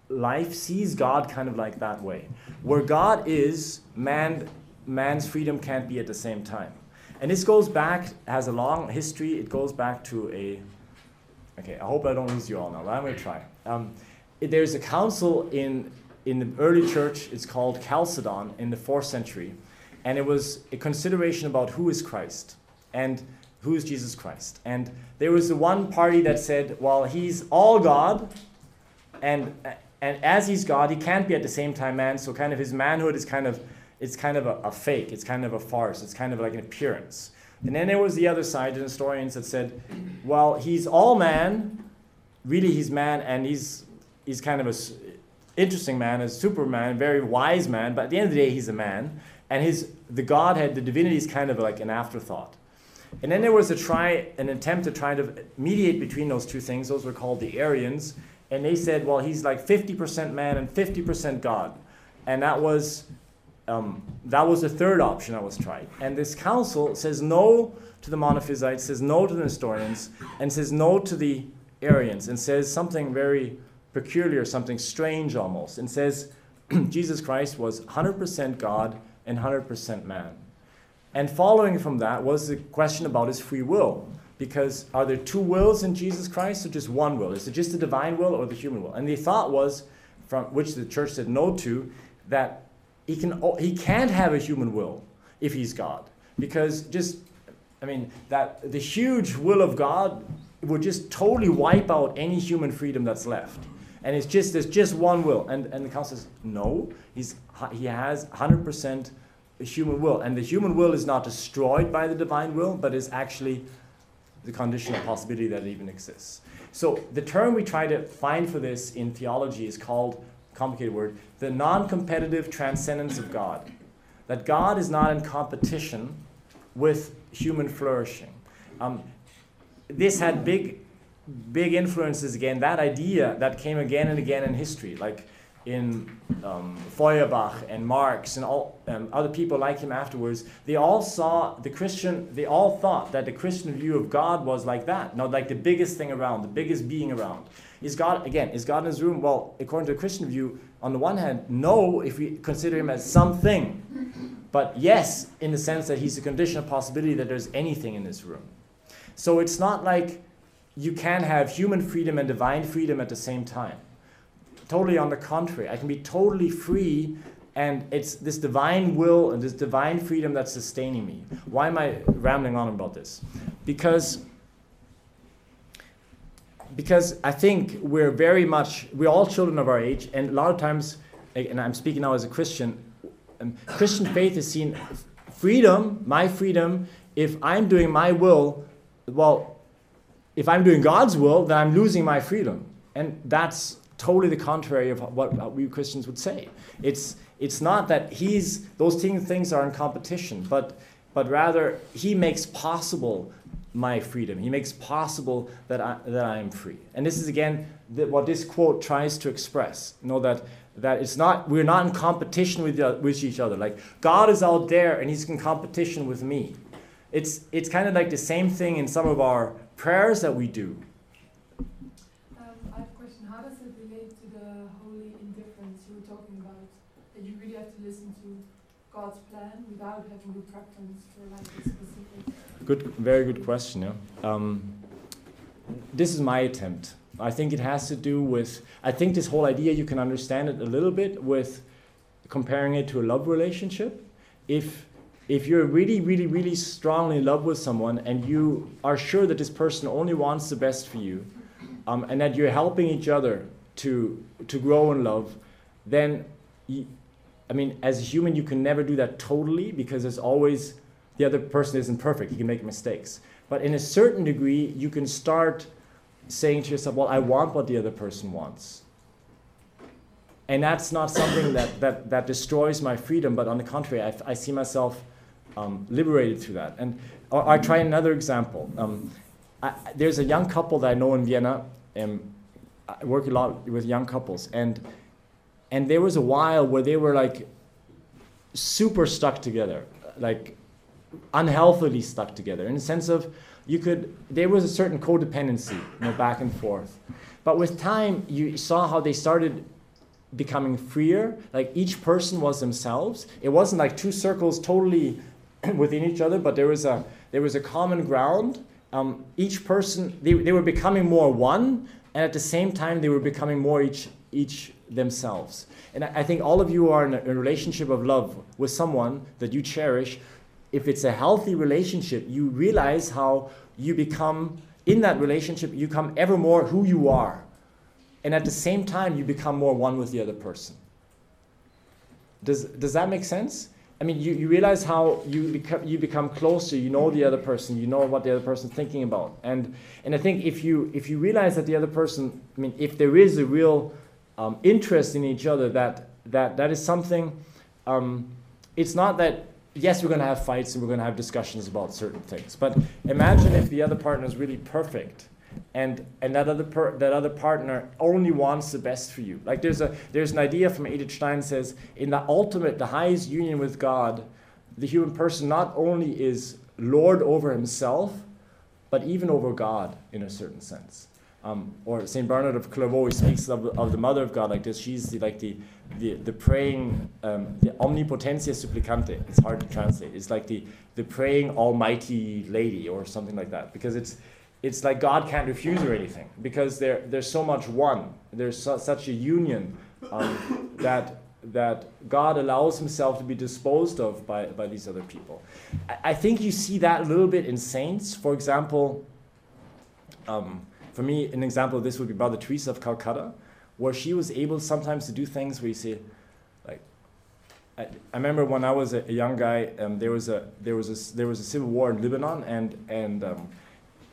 life sees God kind of like that way. Where God is, man, man's freedom can't be at the same time. And this goes back, has a long history. It goes back to a, okay, I hope I don't lose you all now, but I'm going to try. Um, there's a council in, in the early church, it's called Chalcedon in the fourth century. And it was a consideration about who is Christ. And who is Jesus Christ? And there was the one party that said, well, he's all God, and and as he's God, he can't be at the same time man. So kind of his manhood is kind of it's kind of a, a fake. It's kind of a farce. It's kind of like an appearance. And then there was the other side, the Nestorians that said, well, he's all man. Really, he's man, and he's he's kind of a interesting man, a superman, very wise man. But at the end of the day, he's a man, and his the Godhead, the divinity, is kind of like an afterthought. And then there was a try, an attempt to try to mediate between those two things. Those were called the Arians. And they said, well, he's like 50% man and 50% God. And that was, um, that was the third option that was tried. And this council says no to the Monophysites, says no to the Nestorians, and says no to the Arians, and says something very peculiar, something strange almost, and says [CLEARS THROAT] Jesus Christ was 100% God and 100% man. And following from that was the question about his free will. Because are there two wills in Jesus Christ or just one will? Is it just the divine will or the human will? And the thought was, from which the church said no to, that he, can, he can't have a human will if he's God. Because just, I mean, that the huge will of God would just totally wipe out any human freedom that's left. And it's just, there's just one will. And, and the council says, no, he's, he has 100% human will. And the human will is not destroyed by the divine will, but is actually the conditional possibility that it even exists. So the term we try to find for this in theology is called, complicated word, the non-competitive transcendence of God. That God is not in competition with human flourishing. Um, this had big, big influences again. That idea that came again and again in history, like in um, Feuerbach and Marx and all um, other people like him afterwards, they all saw the Christian, they all thought that the Christian view of God was like that, not like the biggest thing around, the biggest being around. Is God, again, is God in his room? Well, according to the Christian view, on the one hand, no, if we consider him as something. But yes, in the sense that he's a condition of possibility that there's anything in this room. So it's not like you can have human freedom and divine freedom at the same time. Totally on the contrary. I can be totally free, and it's this divine will and this divine freedom that's sustaining me. Why am I rambling on about this? Because because I think we're very much we're all children of our age, and a lot of times, and I'm speaking now as a Christian, um, Christian faith is seen freedom, my freedom. If I'm doing my will, well, if I'm doing God's will, then I'm losing my freedom, and that's totally the contrary of what we Christians would say. It's, it's not that he's, those things are in competition, but, but rather he makes possible my freedom. He makes possible that I, that I am free. And this is again the, what this quote tries to express. You know that that it's not we're not in competition with, uh, with each other. Like God is out there and he's in competition with me. It's it's kind of like the same thing in some of our prayers that we do. God's plan without having the preference for like a specific? Good, very good question. Yeah. Um, this is my attempt. I think it has to do with. I think this whole idea you can understand it a little bit with comparing it to a love relationship. If if you're really, really, really strongly in love with someone and you are sure that this person only wants the best for you, um, and that you're helping each other to to grow in love, then you, I mean, as a human, you can never do that totally because there's always the other person isn't perfect. He can make mistakes. But in a certain degree, you can start saying to yourself, well, I want what the other person wants. And that's not something that, that, that destroys my freedom, but on the contrary, I, I see myself um, liberated through that. And I try another example. Um, I, there's a young couple that I know in Vienna. and I work a lot with young couples. And and there was a while where they were like super stuck together, like unhealthily stuck together in the sense of you could there was a certain codependency, you know, back and forth. But with time, you saw how they started becoming freer. Like each person was themselves. It wasn't like two circles totally [CLEARS THROAT] within each other, but there was a there was a common ground. Um, each person they, they were becoming more one, and at the same time they were becoming more each each themselves. And I think all of you are in a, relationship of love with someone that you cherish. If it's a healthy relationship, you realize how you become, in that relationship, you become ever more who you are. And at the same time, you become more one with the other person. Does, does that make sense? I mean, you, you realize how you become, you become closer, you know the other person, you know what the other person's thinking about. And, and I think if you, if you realize that the other person, I mean, if there is a real um, interest in each other, that, that, that is something, um, it's not that, yes, we're going to have fights and we're going to have discussions about certain things, but imagine if the other partner is really perfect and, and that, other per, that other partner only wants the best for you. Like there's, a, there's an idea from Edith Stein says, in the ultimate, the highest union with God, the human person not only is Lord over himself, but even over God in a certain sense. Um, or Saint Bernard of Clairvaux, speaks of, of the Mother of God like this. She's the, like the, the, the praying, um, the omnipotentia supplicante. It's hard to translate. It's like the, the praying almighty lady or something like that. Because it's, it's like God can't refuse her anything. Because there, there's so much one. There's su- such a union um, [COUGHS] that, that God allows himself to be disposed of by, by these other people. I, I think you see that a little bit in saints. For example, um, for me, an example of this would be Mother Teresa of Calcutta, where she was able sometimes to do things where you say, like, I, I remember when I was a, a young guy, um, there was a there was a there was a civil war in Lebanon, and and um,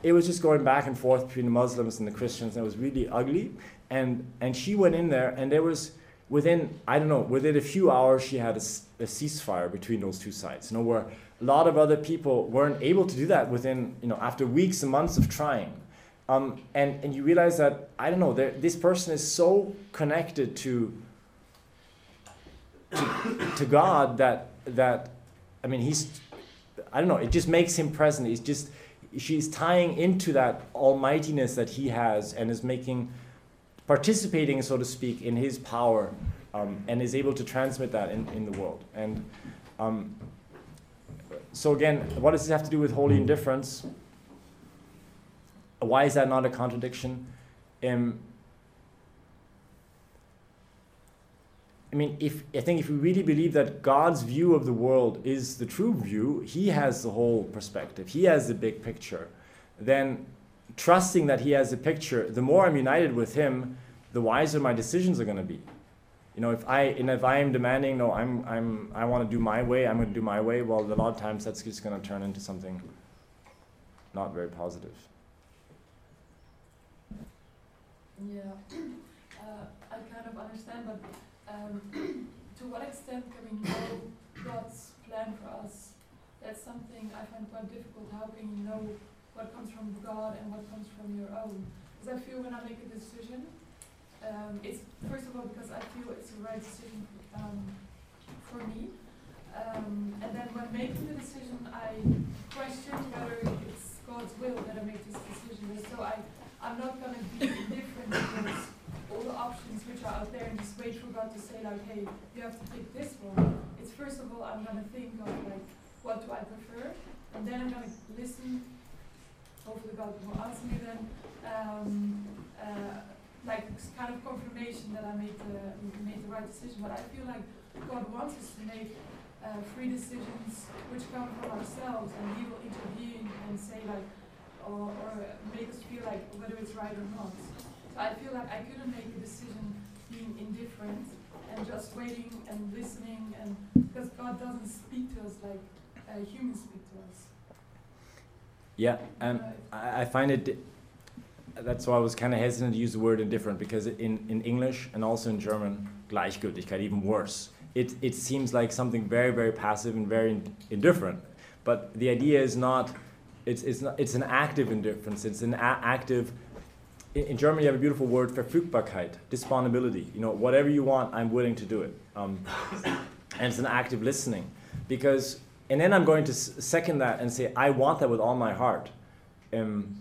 it was just going back and forth between the Muslims and the Christians, and it was really ugly. And and she went in there, and there was within I don't know within a few hours she had a, a ceasefire between those two sides. You know where a lot of other people weren't able to do that within you know after weeks and months of trying. Um, and, and you realize that, I don't know, this person is so connected to, to, to God that that I mean he's I don't know it just makes him present. He's just she's tying into that almightiness that he has and is making participating so to speak in his power um, and is able to transmit that in, in the world and um, so again what does this have to do with holy indifference why is that not a contradiction um, I mean, if I think if we really believe that God's view of the world is the true view, He has the whole perspective. He has the big picture. Then, trusting that He has the picture, the more I'm united with Him, the wiser my decisions are going to be. You know, if I and if I am demanding, no, I'm I'm I want to do my way, I'm going to do my way. Well, a lot of times that's just going to turn into something not very positive. Yeah, [CLEARS THROAT] uh, I kind of understand, but um, [CLEARS THROAT] to what extent can we know God's plan for us? That's something I find quite difficult. How can you know what comes from God and what comes from your own? Because I feel when I make a decision, um, it's first of all because I feel it's the right decision um, for me. Um, and then when making the decision, I question whether it's God's will that I make this decision. So I, I'm not going to be indifferent because all the options which are out there and just wait for God to say like, hey, you have to pick this one. It's first of all I'm gonna think of like, what do I prefer, and then I'm gonna listen. Hopefully God will answer me then. Um, uh, like kind of confirmation that I made the made the right decision. But I feel like God wants us to make uh, free decisions which come from ourselves, and He will intervene and say like, or, or make us feel like whether it's right or not. So I feel like I couldn't make a decision being indifferent and just waiting and listening, and because God doesn't speak to us like uh, humans speak to us. Yeah, and I, I find it. That's why I was kind of hesitant to use the word indifferent because in, in English and also in German, Gleichgültigkeit, even worse. It, it seems like something very, very passive and very indifferent. But the idea is not, it's, it's, not, it's an active indifference, it's an active in, in German, you have a beautiful word, for Verfügbarkeit, disponibility. You know, whatever you want, I'm willing to do it. Um, and it's an active listening. Because, and then I'm going to second that and say, I want that with all my heart. Um,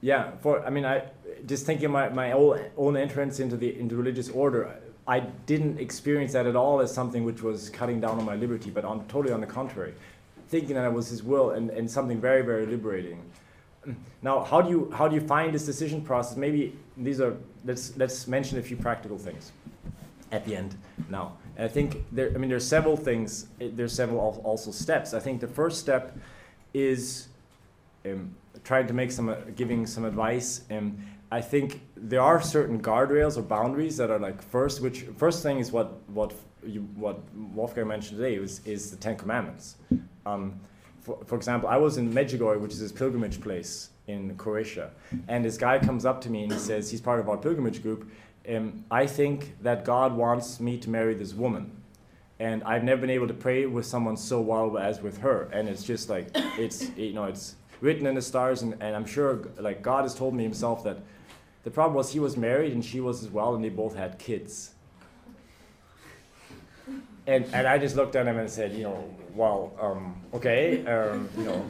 yeah, for, I mean, I, just thinking my, my own entrance into the into religious order, I didn't experience that at all as something which was cutting down on my liberty, but on totally on the contrary, thinking that it was His will and, and something very very liberating. Now, how do you how do you find this decision process? Maybe these are let's let's mention a few practical things at the end. Now, and I think there. I mean, there's several things. There's several also steps. I think the first step is um, trying to make some uh, giving some advice. Um, I think there are certain guardrails or boundaries that are like first. Which first thing is what what you, what Wolfgang mentioned today is is the Ten Commandments. Um, for, for example, I was in Medjugorje, which is this pilgrimage place in Croatia, and this guy comes up to me and he says he's part of our pilgrimage group. Um, I think that God wants me to marry this woman, and I've never been able to pray with someone so well as with her. And it's just like it's you know it's written in the stars, and, and I'm sure like God has told me Himself that the problem was he was married and she was as well, and they both had kids. And, and I just looked at him and said, you know, well, um, okay, um, you know,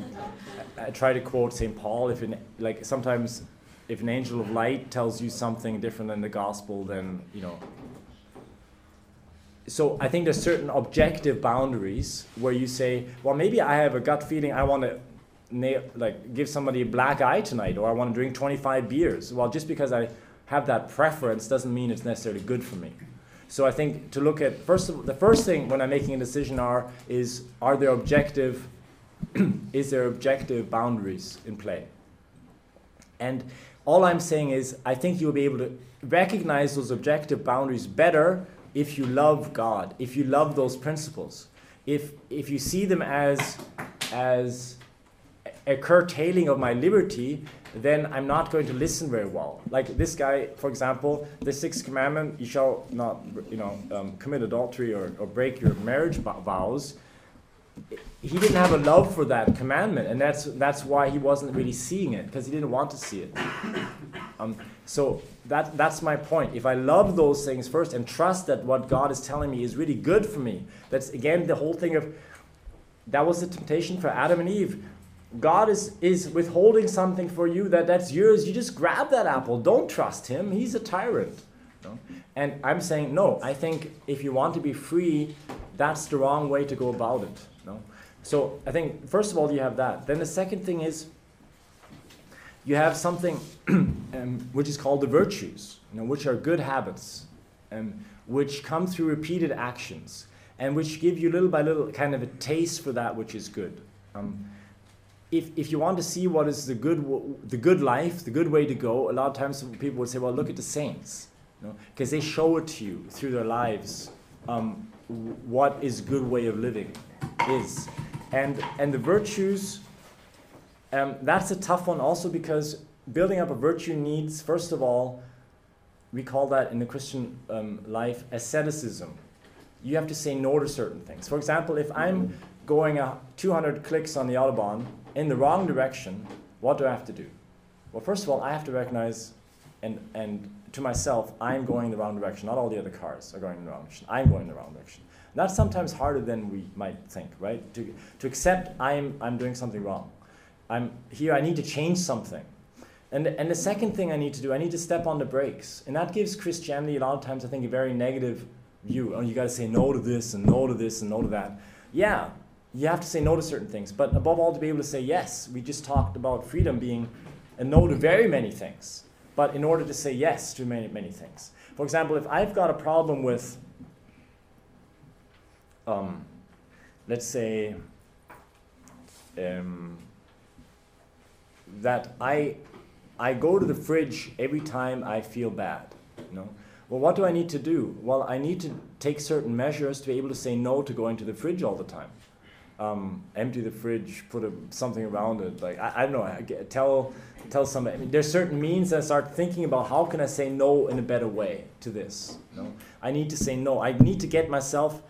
I, I, try to quote St. Paul. If an, like sometimes, if an angel of light tells you something different than the gospel, then you know. So I think there's certain objective boundaries where you say, well, maybe I have a gut feeling I want to nail, like give somebody a black eye tonight, or I want to drink 25 beers. Well, just because I have that preference doesn't mean it's necessarily good for me. So I think to look at first of, the first thing when I'm making a decision are is are there objective [CLEARS THROAT] is there objective boundaries in play? And all I'm saying is I think you'll be able to recognize those objective boundaries better if you love God, if you love those principles. If if you see them as as a curtailing of my liberty, then I'm not going to listen very well. Like this guy, for example, the sixth commandment, you shall not, you know, um, commit adultery or, or break your marriage vows. He didn't have a love for that commandment, and that's that's why he wasn't really seeing it because he didn't want to see it. Um, so that, that's my point. If I love those things first and trust that what God is telling me is really good for me, that's again the whole thing of that was the temptation for Adam and Eve. God is, is withholding something for you that that's yours. You just grab that apple. Don't trust him. He's a tyrant. No? And I'm saying, no, I think if you want to be free, that's the wrong way to go about it. No? So I think, first of all, you have that. Then the second thing is, you have something [CLEARS THROAT] um, which is called the virtues, you know, which are good habits, um, which come through repeated actions, and which give you little by little kind of a taste for that which is good. Um, if, if you want to see what is the good, the good life, the good way to go, a lot of times people would say, well, look at the saints, because you know, they show it to you through their lives um, what is good way of living is. And, and the virtues um, that's a tough one also because building up a virtue needs, first of all, we call that in the Christian um, life asceticism. You have to say no to certain things. For example, if I'm going a 200 clicks on the Autobahn in the wrong direction, what do I have to do? Well, first of all, I have to recognize and, and to myself, I'm going in the wrong direction. Not all the other cars are going in the wrong direction. I'm going in the wrong direction. That's sometimes harder than we might think, right? To, to accept I'm, I'm doing something wrong. I'm here, I need to change something. And, and the second thing I need to do, I need to step on the brakes. And that gives Christianity a lot of times, I think, a very negative view. Oh, you got to say no to this and no to this and no to that. Yeah, you have to say no to certain things. But above all, to be able to say yes. We just talked about freedom being a no to very many things. But in order to say yes to many, many things. For example, if I've got a problem with, um, let's say, um, that I, I go to the fridge every time I feel bad. You know? Well, what do I need to do? Well, I need to take certain measures to be able to say no to going to the fridge all the time. Um, empty the fridge, put a, something around it. Like I, I don't know. I get, tell tell somebody. I mean, there's certain means I start thinking about how can I say no in a better way to this. You know? I need to say no. I need to get myself.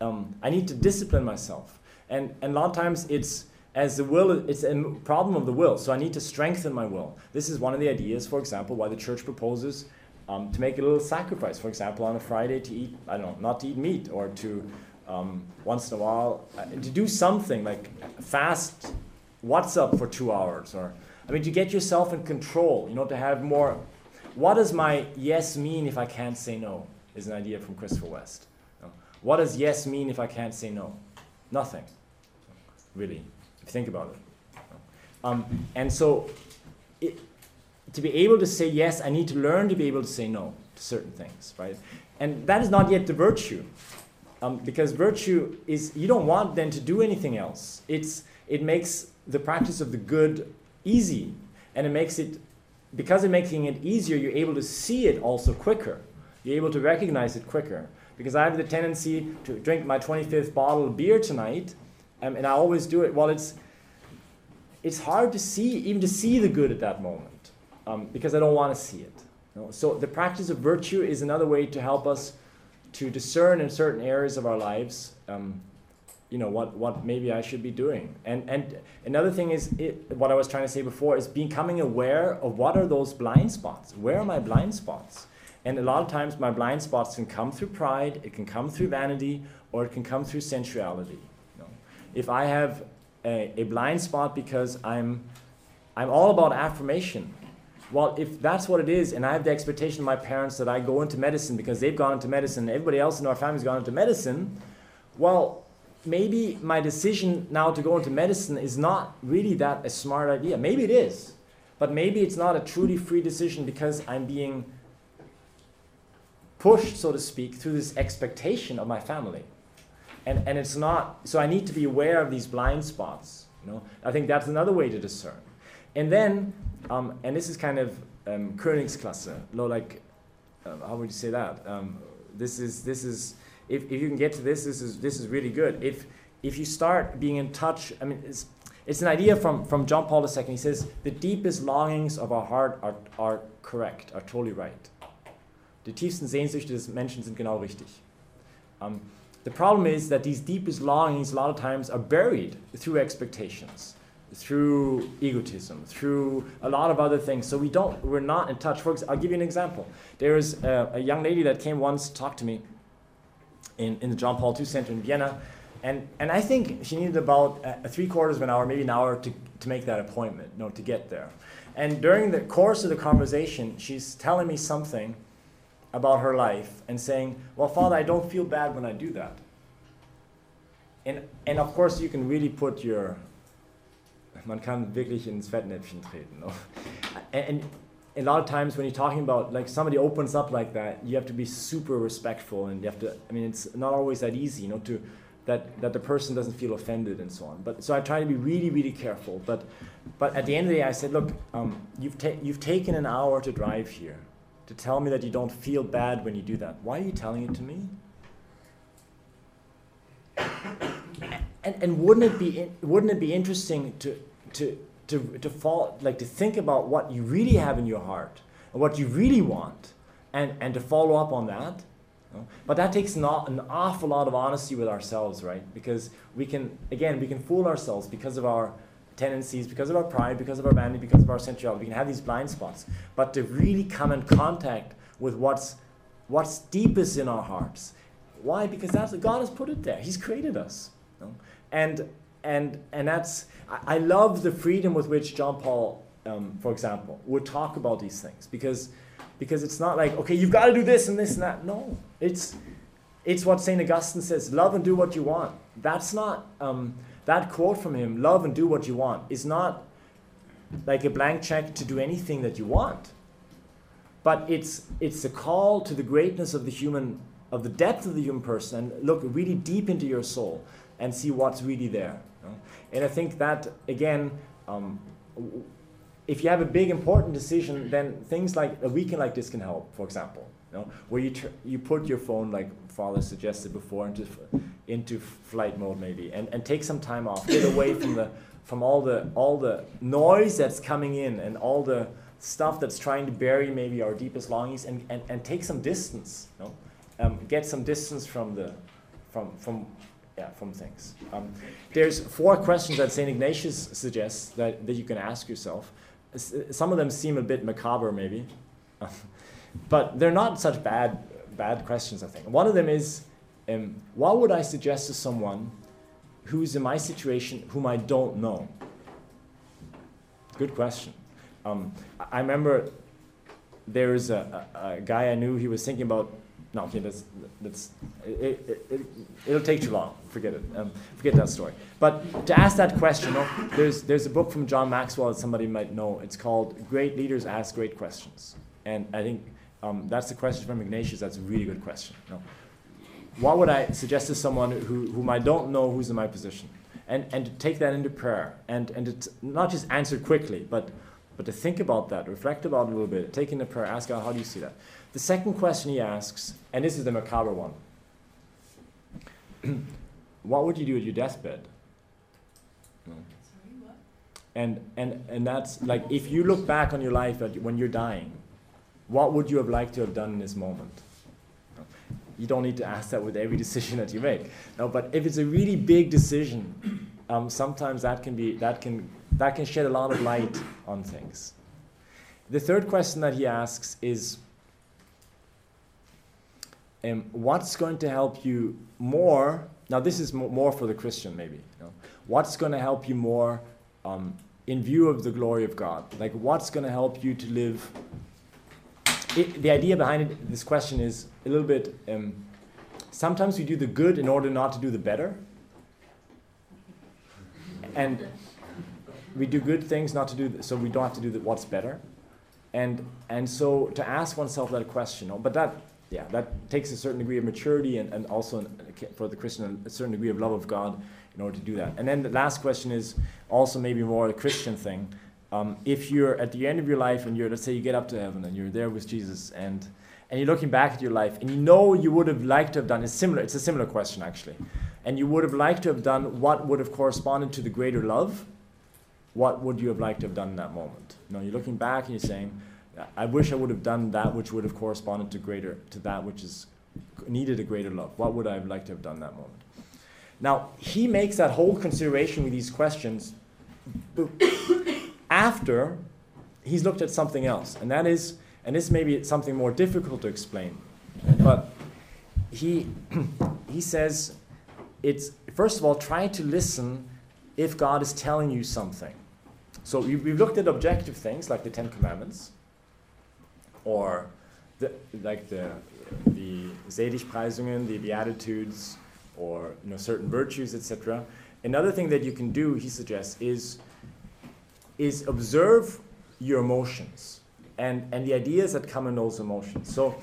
Um, I need to discipline myself. And and a lot of times it's as the will, it's a problem of the will. So I need to strengthen my will. This is one of the ideas, for example, why the church proposes um, to make a little sacrifice. For example, on a Friday to eat, I don't know, not to eat meat, or to um, once in a while uh, to do something like fast. What's up for two hours, or I mean, to get yourself in control. You know, to have more. What does my yes mean if I can't say no? Is an idea from Christopher West. What does yes mean if I can't say no? Nothing, really If you think about it. Um, and so, it, to be able to say yes, I need to learn to be able to say no to certain things, right? And that is not yet the virtue. Um, because virtue is, you don't want then to do anything else. It's, it makes the practice of the good easy. And it makes it, because of making it easier, you're able to see it also quicker. You're able to recognize it quicker. Because I have the tendency to drink my 25th bottle of beer tonight, um, and I always do it. Well, it's it's hard to see, even to see the good at that moment, um, because I don't want to see it. You know? So the practice of virtue is another way to help us to discern in certain areas of our lives, um, you know, what, what maybe I should be doing. And, and another thing is, it, what I was trying to say before, is becoming aware of what are those blind spots? Where are my blind spots? And a lot of times my blind spots can come through pride, it can come through vanity, or it can come through sensuality if I have a, a blind spot because I'm, I'm all about affirmation, well, if that's what it is, and I have the expectation of my parents that I go into medicine because they've gone into medicine, and everybody else in our family's gone into medicine, well, maybe my decision now to go into medicine is not really that a smart idea. Maybe it is, but maybe it's not a truly free decision because I'm being pushed, so to speak, through this expectation of my family. And, and it's not so i need to be aware of these blind spots you know? I think that's another way to discern. And then um, and this is kind of um, Königsklasse, like um, how would you say that? Um, this is this is if, if you can get to this, this is this is really good. If if you start being in touch, I mean, it's it's an idea from from John Paul II. He says the deepest longings of our heart are are correct, are totally right. Die tiefsten Sehnsüchte des Menschen sind genau richtig. Um, the problem is that these deepest longings, a lot of times, are buried through expectations. Through egotism, through a lot of other things. So we don't, we're not in touch. For I'll give you an example. There was a, a young lady that came once to talk to me in, in the John Paul II Center in Vienna, and, and I think she needed about uh, a, three quarters of an hour, maybe an hour to, to make that appointment, you know, to get there. And during the course of the conversation, she's telling me something about her life and saying, Well, Father, I don't feel bad when I do that. And, and of course, you can really put your, man kann wirklich ins Fettnäpfchen treten. No? And, a lot of times when you're talking about, like somebody opens up like that, you have to be super respectful and you have to, I mean, it's not always that easy, you know, to, that, that the person doesn't feel offended and so on. But so I try to be really, really careful. But, but at the end of the day, I said, look, um, you've, ta- you've taken an hour to drive here to tell me that you don't feel bad when you do that. Why are you telling it to me? And, and wouldn't it be in, wouldn't it be interesting to to to to fall like to think about what you really have in your heart and what you really want and and to follow up on that you know? but that takes not an awful lot of honesty with ourselves right? Because we can again we can fool ourselves because of our tendencies because of our pride because of our vanity because of our sensuality. We can have these blind spots. But to really come in contact with what's what's deepest in our hearts. Why? Because that's god has put it there. He's created us you know? and and and that's I, love the freedom with which John Paul, um, for example, would talk about these things because because it's not like okay you've got to do this and this and that. No, it's it's what Saint Augustine says: love and do what you want. That's not um, that quote from him: love and do what you want is not like a blank check to do anything that you want. But it's it's a call to the greatness of the human of the depth of the human person and look really deep into your soul and see what's really there. And I think that, again, um, if you have a big important decision, then things like a weekend like this can help, for example. You know, where you, you put your phone, like Father suggested before, into, into flight mode maybe, and, and take some time off. Get away from, the, from all, the, all the noise that's coming in and all the stuff that's trying to bury maybe our deepest longings and, and, and take some distance. You know? Um, get some distance from, the, from, from yeah, from things. Um, there's four questions that St. Ignatius suggests that, that you can ask yourself. Some of them seem a bit macabre, maybe, [LAUGHS] but they're not such bad, bad questions, I think. One of them is um, what would I suggest to someone who's in my situation whom I don't know? Good question. Um, I remember there was a, a, a guy I knew, he was thinking about no, okay, that's, that's it, it, it, will take too long. Forget it. Um, forget that story. But to ask that question, you know, there's, there's a book from John Maxwell that somebody might know. It's called Great Leaders Ask Great Questions. And I think um, that's the question from Ignatius. That's a really good question. Know, what would I suggest to someone who, whom I don't know who's in my position? And, and to take that into prayer and, and to not just answer quickly, but, but to think about that, reflect about it a little bit, take into prayer, ask God, how do you see that? The second question he asks, and this is the macabre one [CLEARS THROAT] what would you do at your deathbed? And, and, and that's like if you look back on your life when you're dying, what would you have liked to have done in this moment? You don't need to ask that with every decision that you make. No, but if it's a really big decision, um, sometimes that can be that can that can shed a lot of light on things. The third question that he asks is um, what's going to help you more? Now, this is more for the Christian, maybe. You know, what's going to help you more um, in view of the glory of God? Like, what's going to help you to live? It, the idea behind it, this question is a little bit. Um, sometimes we do the good in order not to do the better, and we do good things not to do the, so we don't have to do the, what's better, and and so to ask oneself that question. But that yeah, that takes a certain degree of maturity and, and also for the Christian a certain degree of love of God in order to do that. And then the last question is also maybe more a Christian thing. Um, if you're at the end of your life and you're, let's say you get up to heaven and you're there with Jesus and, and you're looking back at your life and you know you would have liked to have done, it's similar, it's a similar question actually. And you would have liked to have done what would have corresponded to the greater love, what would you have liked to have done in that moment? You know, you're looking back and you're saying, I wish I would have done that which would have corresponded to greater to that which is needed a greater love. What would I have liked to have done that moment? Now he makes that whole consideration with these questions after he's looked at something else, and that is, and this may be something more difficult to explain, but he [CLEARS THROAT] he says it's first of all try to listen if God is telling you something. So we, we've looked at objective things like the Ten Commandments, or the, like the the Seligpreisungen, the Beatitudes, or you know certain virtues, etc. Another thing that you can do, he suggests, is is observe your emotions and and the ideas that come in those emotions. So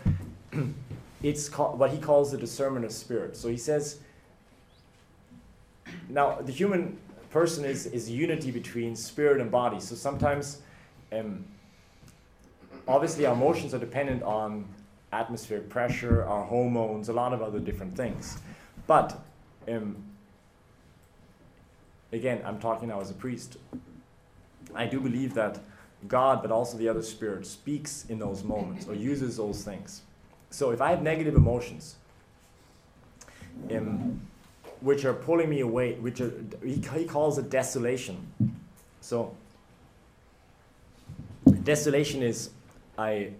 [CLEARS THROAT] it's called, what he calls the discernment of spirit. So he says. Now the human person is is unity between spirit and body. So sometimes. Um, obviously, our emotions are dependent on atmospheric pressure, our hormones, a lot of other different things. But um, again, I'm talking now as a priest. I do believe that God, but also the other spirit, speaks in those moments or uses those things. So if I have negative emotions, um, which are pulling me away, which are, he, he calls it desolation. So desolation is I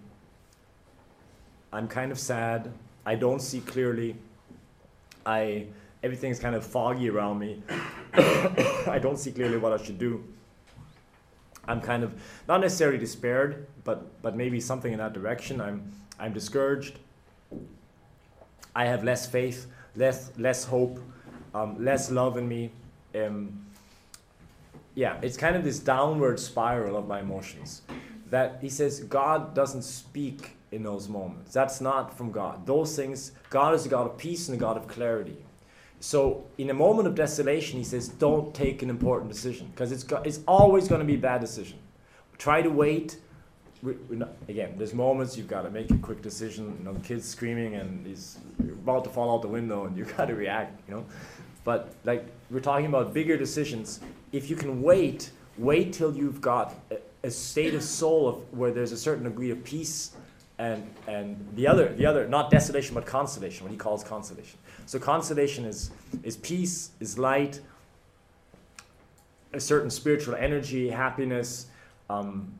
I'm kind of sad. I don't see clearly. I everything's kind of foggy around me. [COUGHS] I don't see clearly what I should do. I'm kind of not necessarily despaired, but but maybe something in that direction. I'm I'm discouraged. I have less faith, less less hope, um, less love in me. Um, yeah, it's kind of this downward spiral of my emotions. That he says God doesn't speak in those moments. That's not from God. Those things, God is a God of peace and a God of clarity. So, in a moment of desolation, he says, don't take an important decision because it's, it's always going to be a bad decision. Try to wait. Not, again, there's moments you've got to make a quick decision. You know, the kid's screaming and he's about to fall out the window, and [LAUGHS] you've got to react. You know, but like we're talking about bigger decisions. If you can wait, wait till you've got uh, a, state of soul of where there's a certain degree of peace and and the other the other not desolation but consolation what he calls consolation so consolation is is peace is light a certain spiritual energy happiness um,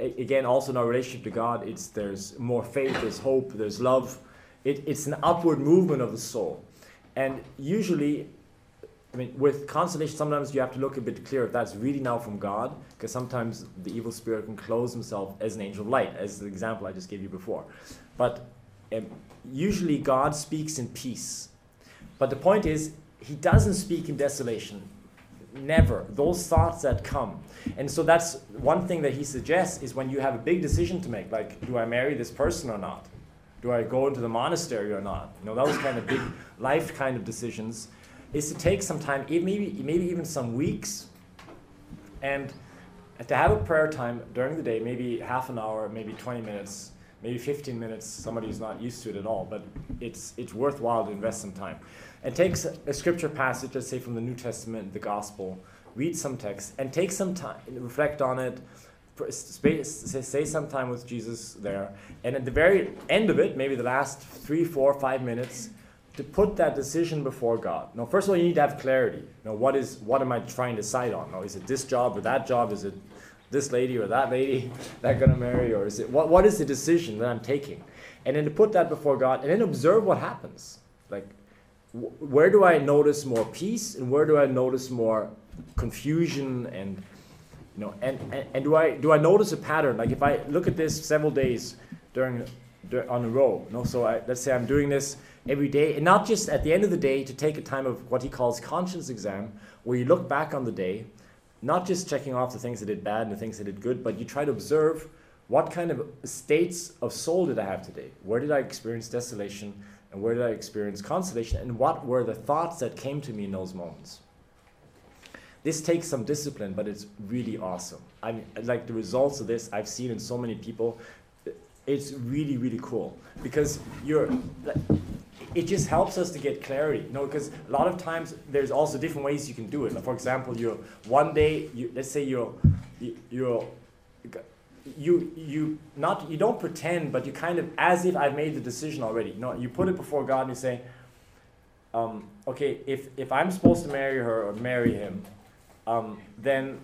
a- again also in our relationship to god it's there's more faith there's hope there's love. It, it's an upward movement of the soul. And usually I mean, with consolation, sometimes you have to look a bit clear if that's really now from God, because sometimes the evil spirit can close himself as an angel of light, as the example I just gave you before. But um, usually God speaks in peace. But the point is, he doesn't speak in desolation. Never. Those thoughts that come. And so that's one thing that he suggests is when you have a big decision to make, like, do I marry this person or not? Do I go into the monastery or not? You know, those kind of big life kind of decisions is to take some time, maybe, maybe even some weeks, and to have a prayer time during the day, maybe half an hour, maybe 20 minutes, maybe 15 minutes, somebody who's not used to it at all, but it's, it's worthwhile to invest some time. And take a scripture passage, let's say from the New Testament, the Gospel, read some text, and take some time, reflect on it, say some time with Jesus there, and at the very end of it, maybe the last three, four, five minutes, to put that decision before God. Now, first of all, you need to have clarity. You know, what is what am I trying to decide on? Now, is it this job or that job? Is it this lady or that lady [LAUGHS] that I'm gonna marry, or is it what? What is the decision that I'm taking? And then to put that before God, and then observe what happens. Like, wh- where do I notice more peace, and where do I notice more confusion and you know, and, and, and do I do I notice a pattern? Like if I look at this several days during, during on a row, you know, so I, let's say I'm doing this every day, and not just at the end of the day to take a time of what he calls conscience exam, where you look back on the day, not just checking off the things that did bad and the things that did good, but you try to observe what kind of states of soul did I have today? Where did I experience desolation? And where did I experience consolation? And what were the thoughts that came to me in those moments? This takes some discipline, but it's really awesome. I mean, like the results of this, I've seen in so many people. It's really, really cool because you're. It just helps us to get clarity, you know. Because a lot of times there's also different ways you can do it. Like for example, you're one day, you, let's say you're, you're, you you not you don't pretend, but you kind of as if I've made the decision already. You know, you put it before God and you say, um, okay, if if I'm supposed to marry her or marry him, um, then,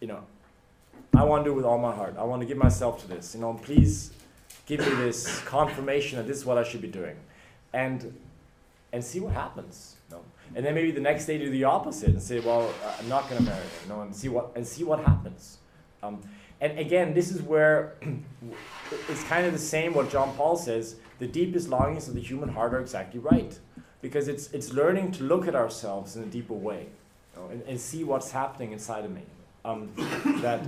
you know, I want to do it with all my heart. I want to give myself to this. You know, please give me this confirmation that this is what I should be doing, and and see what happens. Know? And then maybe the next day do the opposite and say, well, I'm not going to marry her. Know, and see what and see what happens. Um, and again, this is where [CLEARS THROAT] it's kind of the same what John Paul says. The deepest longings of the human heart are exactly right, because it's it's learning to look at ourselves in a deeper way, you know, and, and see what's happening inside of me. Um, that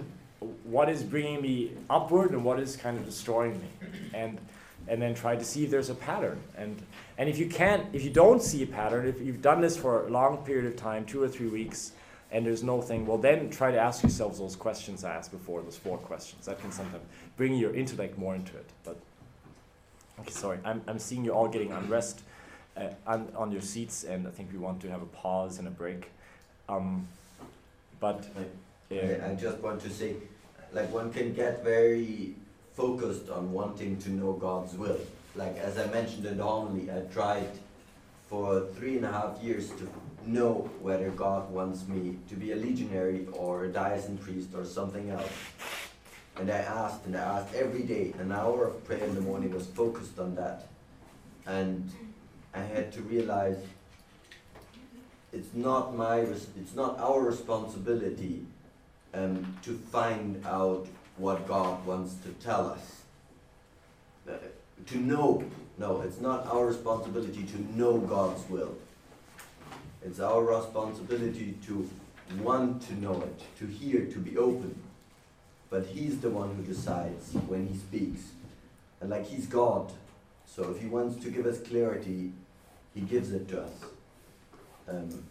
what is bringing me upward and what is kind of destroying me and and then try to see if there's a pattern. And and if you can't if you don't see a pattern if you've done this for a long period of time two or three weeks and there's no thing well then try to ask yourselves those questions i asked before those four questions. That can sometimes bring your intellect more into it. But okay sorry. I'm, I'm seeing you all getting unrest uh, on, on your seats and i think we want to have a pause and a break. Um, but yeah. I, I just want to say, like one can get very focused on wanting to know God's will. Like as I mentioned in the homily, I tried for three and a half years to know whether God wants me to be a legionary or a diocesan priest or something else. And I asked and I asked every day. An hour of prayer in the morning was focused on that. And I had to realize it's not my it's not our responsibility um, to find out what God wants to tell us. To know, no, it's not our responsibility to know God's will. It's our responsibility to want to know it, to hear, to be open. But He's the one who decides when He speaks. And like He's God, so if He wants to give us clarity, He gives it to us. Um,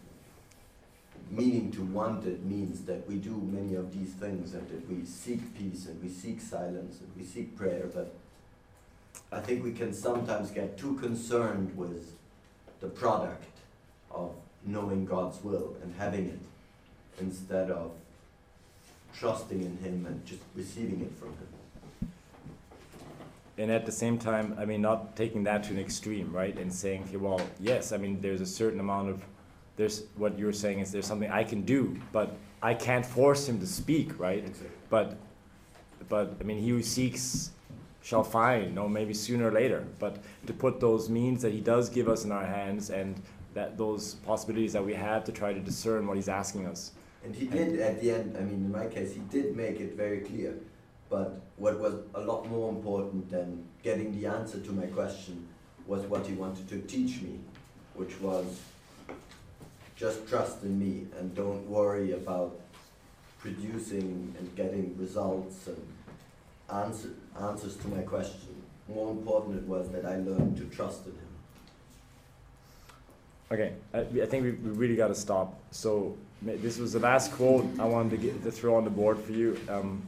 meaning to want it means that we do many of these things and that we seek peace and we seek silence and we seek prayer, but I think we can sometimes get too concerned with the product of knowing God's will and having it instead of trusting in Him and just receiving it from Him. And at the same time, I mean, not taking that to an extreme, right? And saying, okay, well, yes, I mean, there's a certain amount of there's what you're saying is there's something I can do, but I can't force him to speak, right? Exactly. But but I mean he who seeks shall find, no, maybe sooner or later. But to put those means that he does give us in our hands and that those possibilities that we have to try to discern what he's asking us. And he did at the end, I mean, in my case, he did make it very clear. But what was a lot more important than getting the answer to my question was what he wanted to teach me, which was just trust in me and don't worry about producing and getting results and answer, answers to my question. More important it was that I learned to trust in him. Okay, I, I think we, we really got to stop. So this was the last quote I wanted to get to throw on the board for you. Um,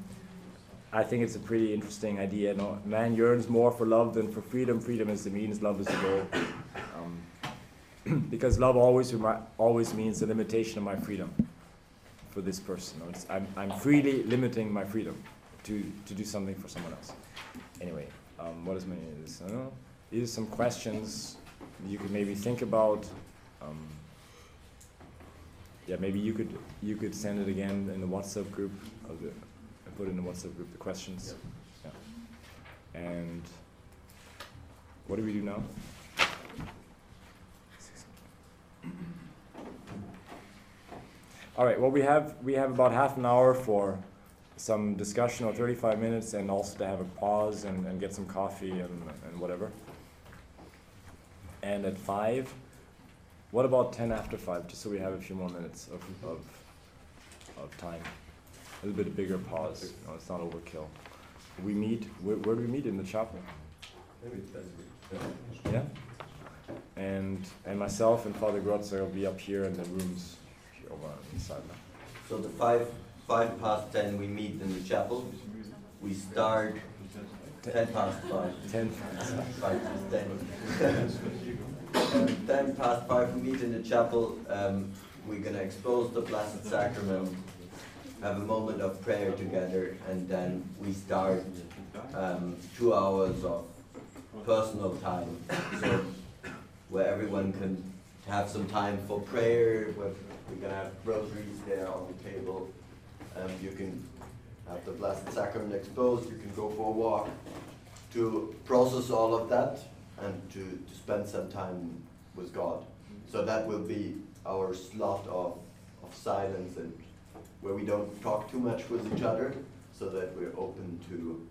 I think it's a pretty interesting idea. No, man yearns more for love than for freedom. Freedom is the means, love is the goal. [CLEARS THROAT] because love always always means the limitation of my freedom for this person. I'm, I'm freely limiting my freedom to, to do something for someone else. Anyway, um, what is my this? I know. These are some questions you could maybe think about. Um, yeah, maybe you could you could send it again in the WhatsApp group. Of the, put in the WhatsApp group the questions. Yeah. yeah. And what do we do now? All right, well, we have, we have about half an hour for some discussion or 35 minutes and also to have a pause and, and get some coffee and, and whatever. And at 5, what about 10 after 5, just so we have a few more minutes of, of, of time? A little bit bigger pause, know, it's not overkill. We meet, where, where do we meet? In the chapel? Maybe Yeah? And, and myself and Father Grotzer will be up here in the rooms over inside now. So the five five past ten we meet in the chapel. We start ten past five. Ten past five past ten. um, ten past five we meet in the chapel. Um, we're gonna expose the Blessed Sacrament, have a moment of prayer together, and then we start um, two hours of personal time. So where everyone can have some time for prayer, where We're gonna have rosaries there on the table. Um, you can have the Blessed Sacrament exposed, you can go for a walk to process all of that and to, to spend some time with God. So that will be our slot of, of silence and where we don't talk too much with each other, so that we're open to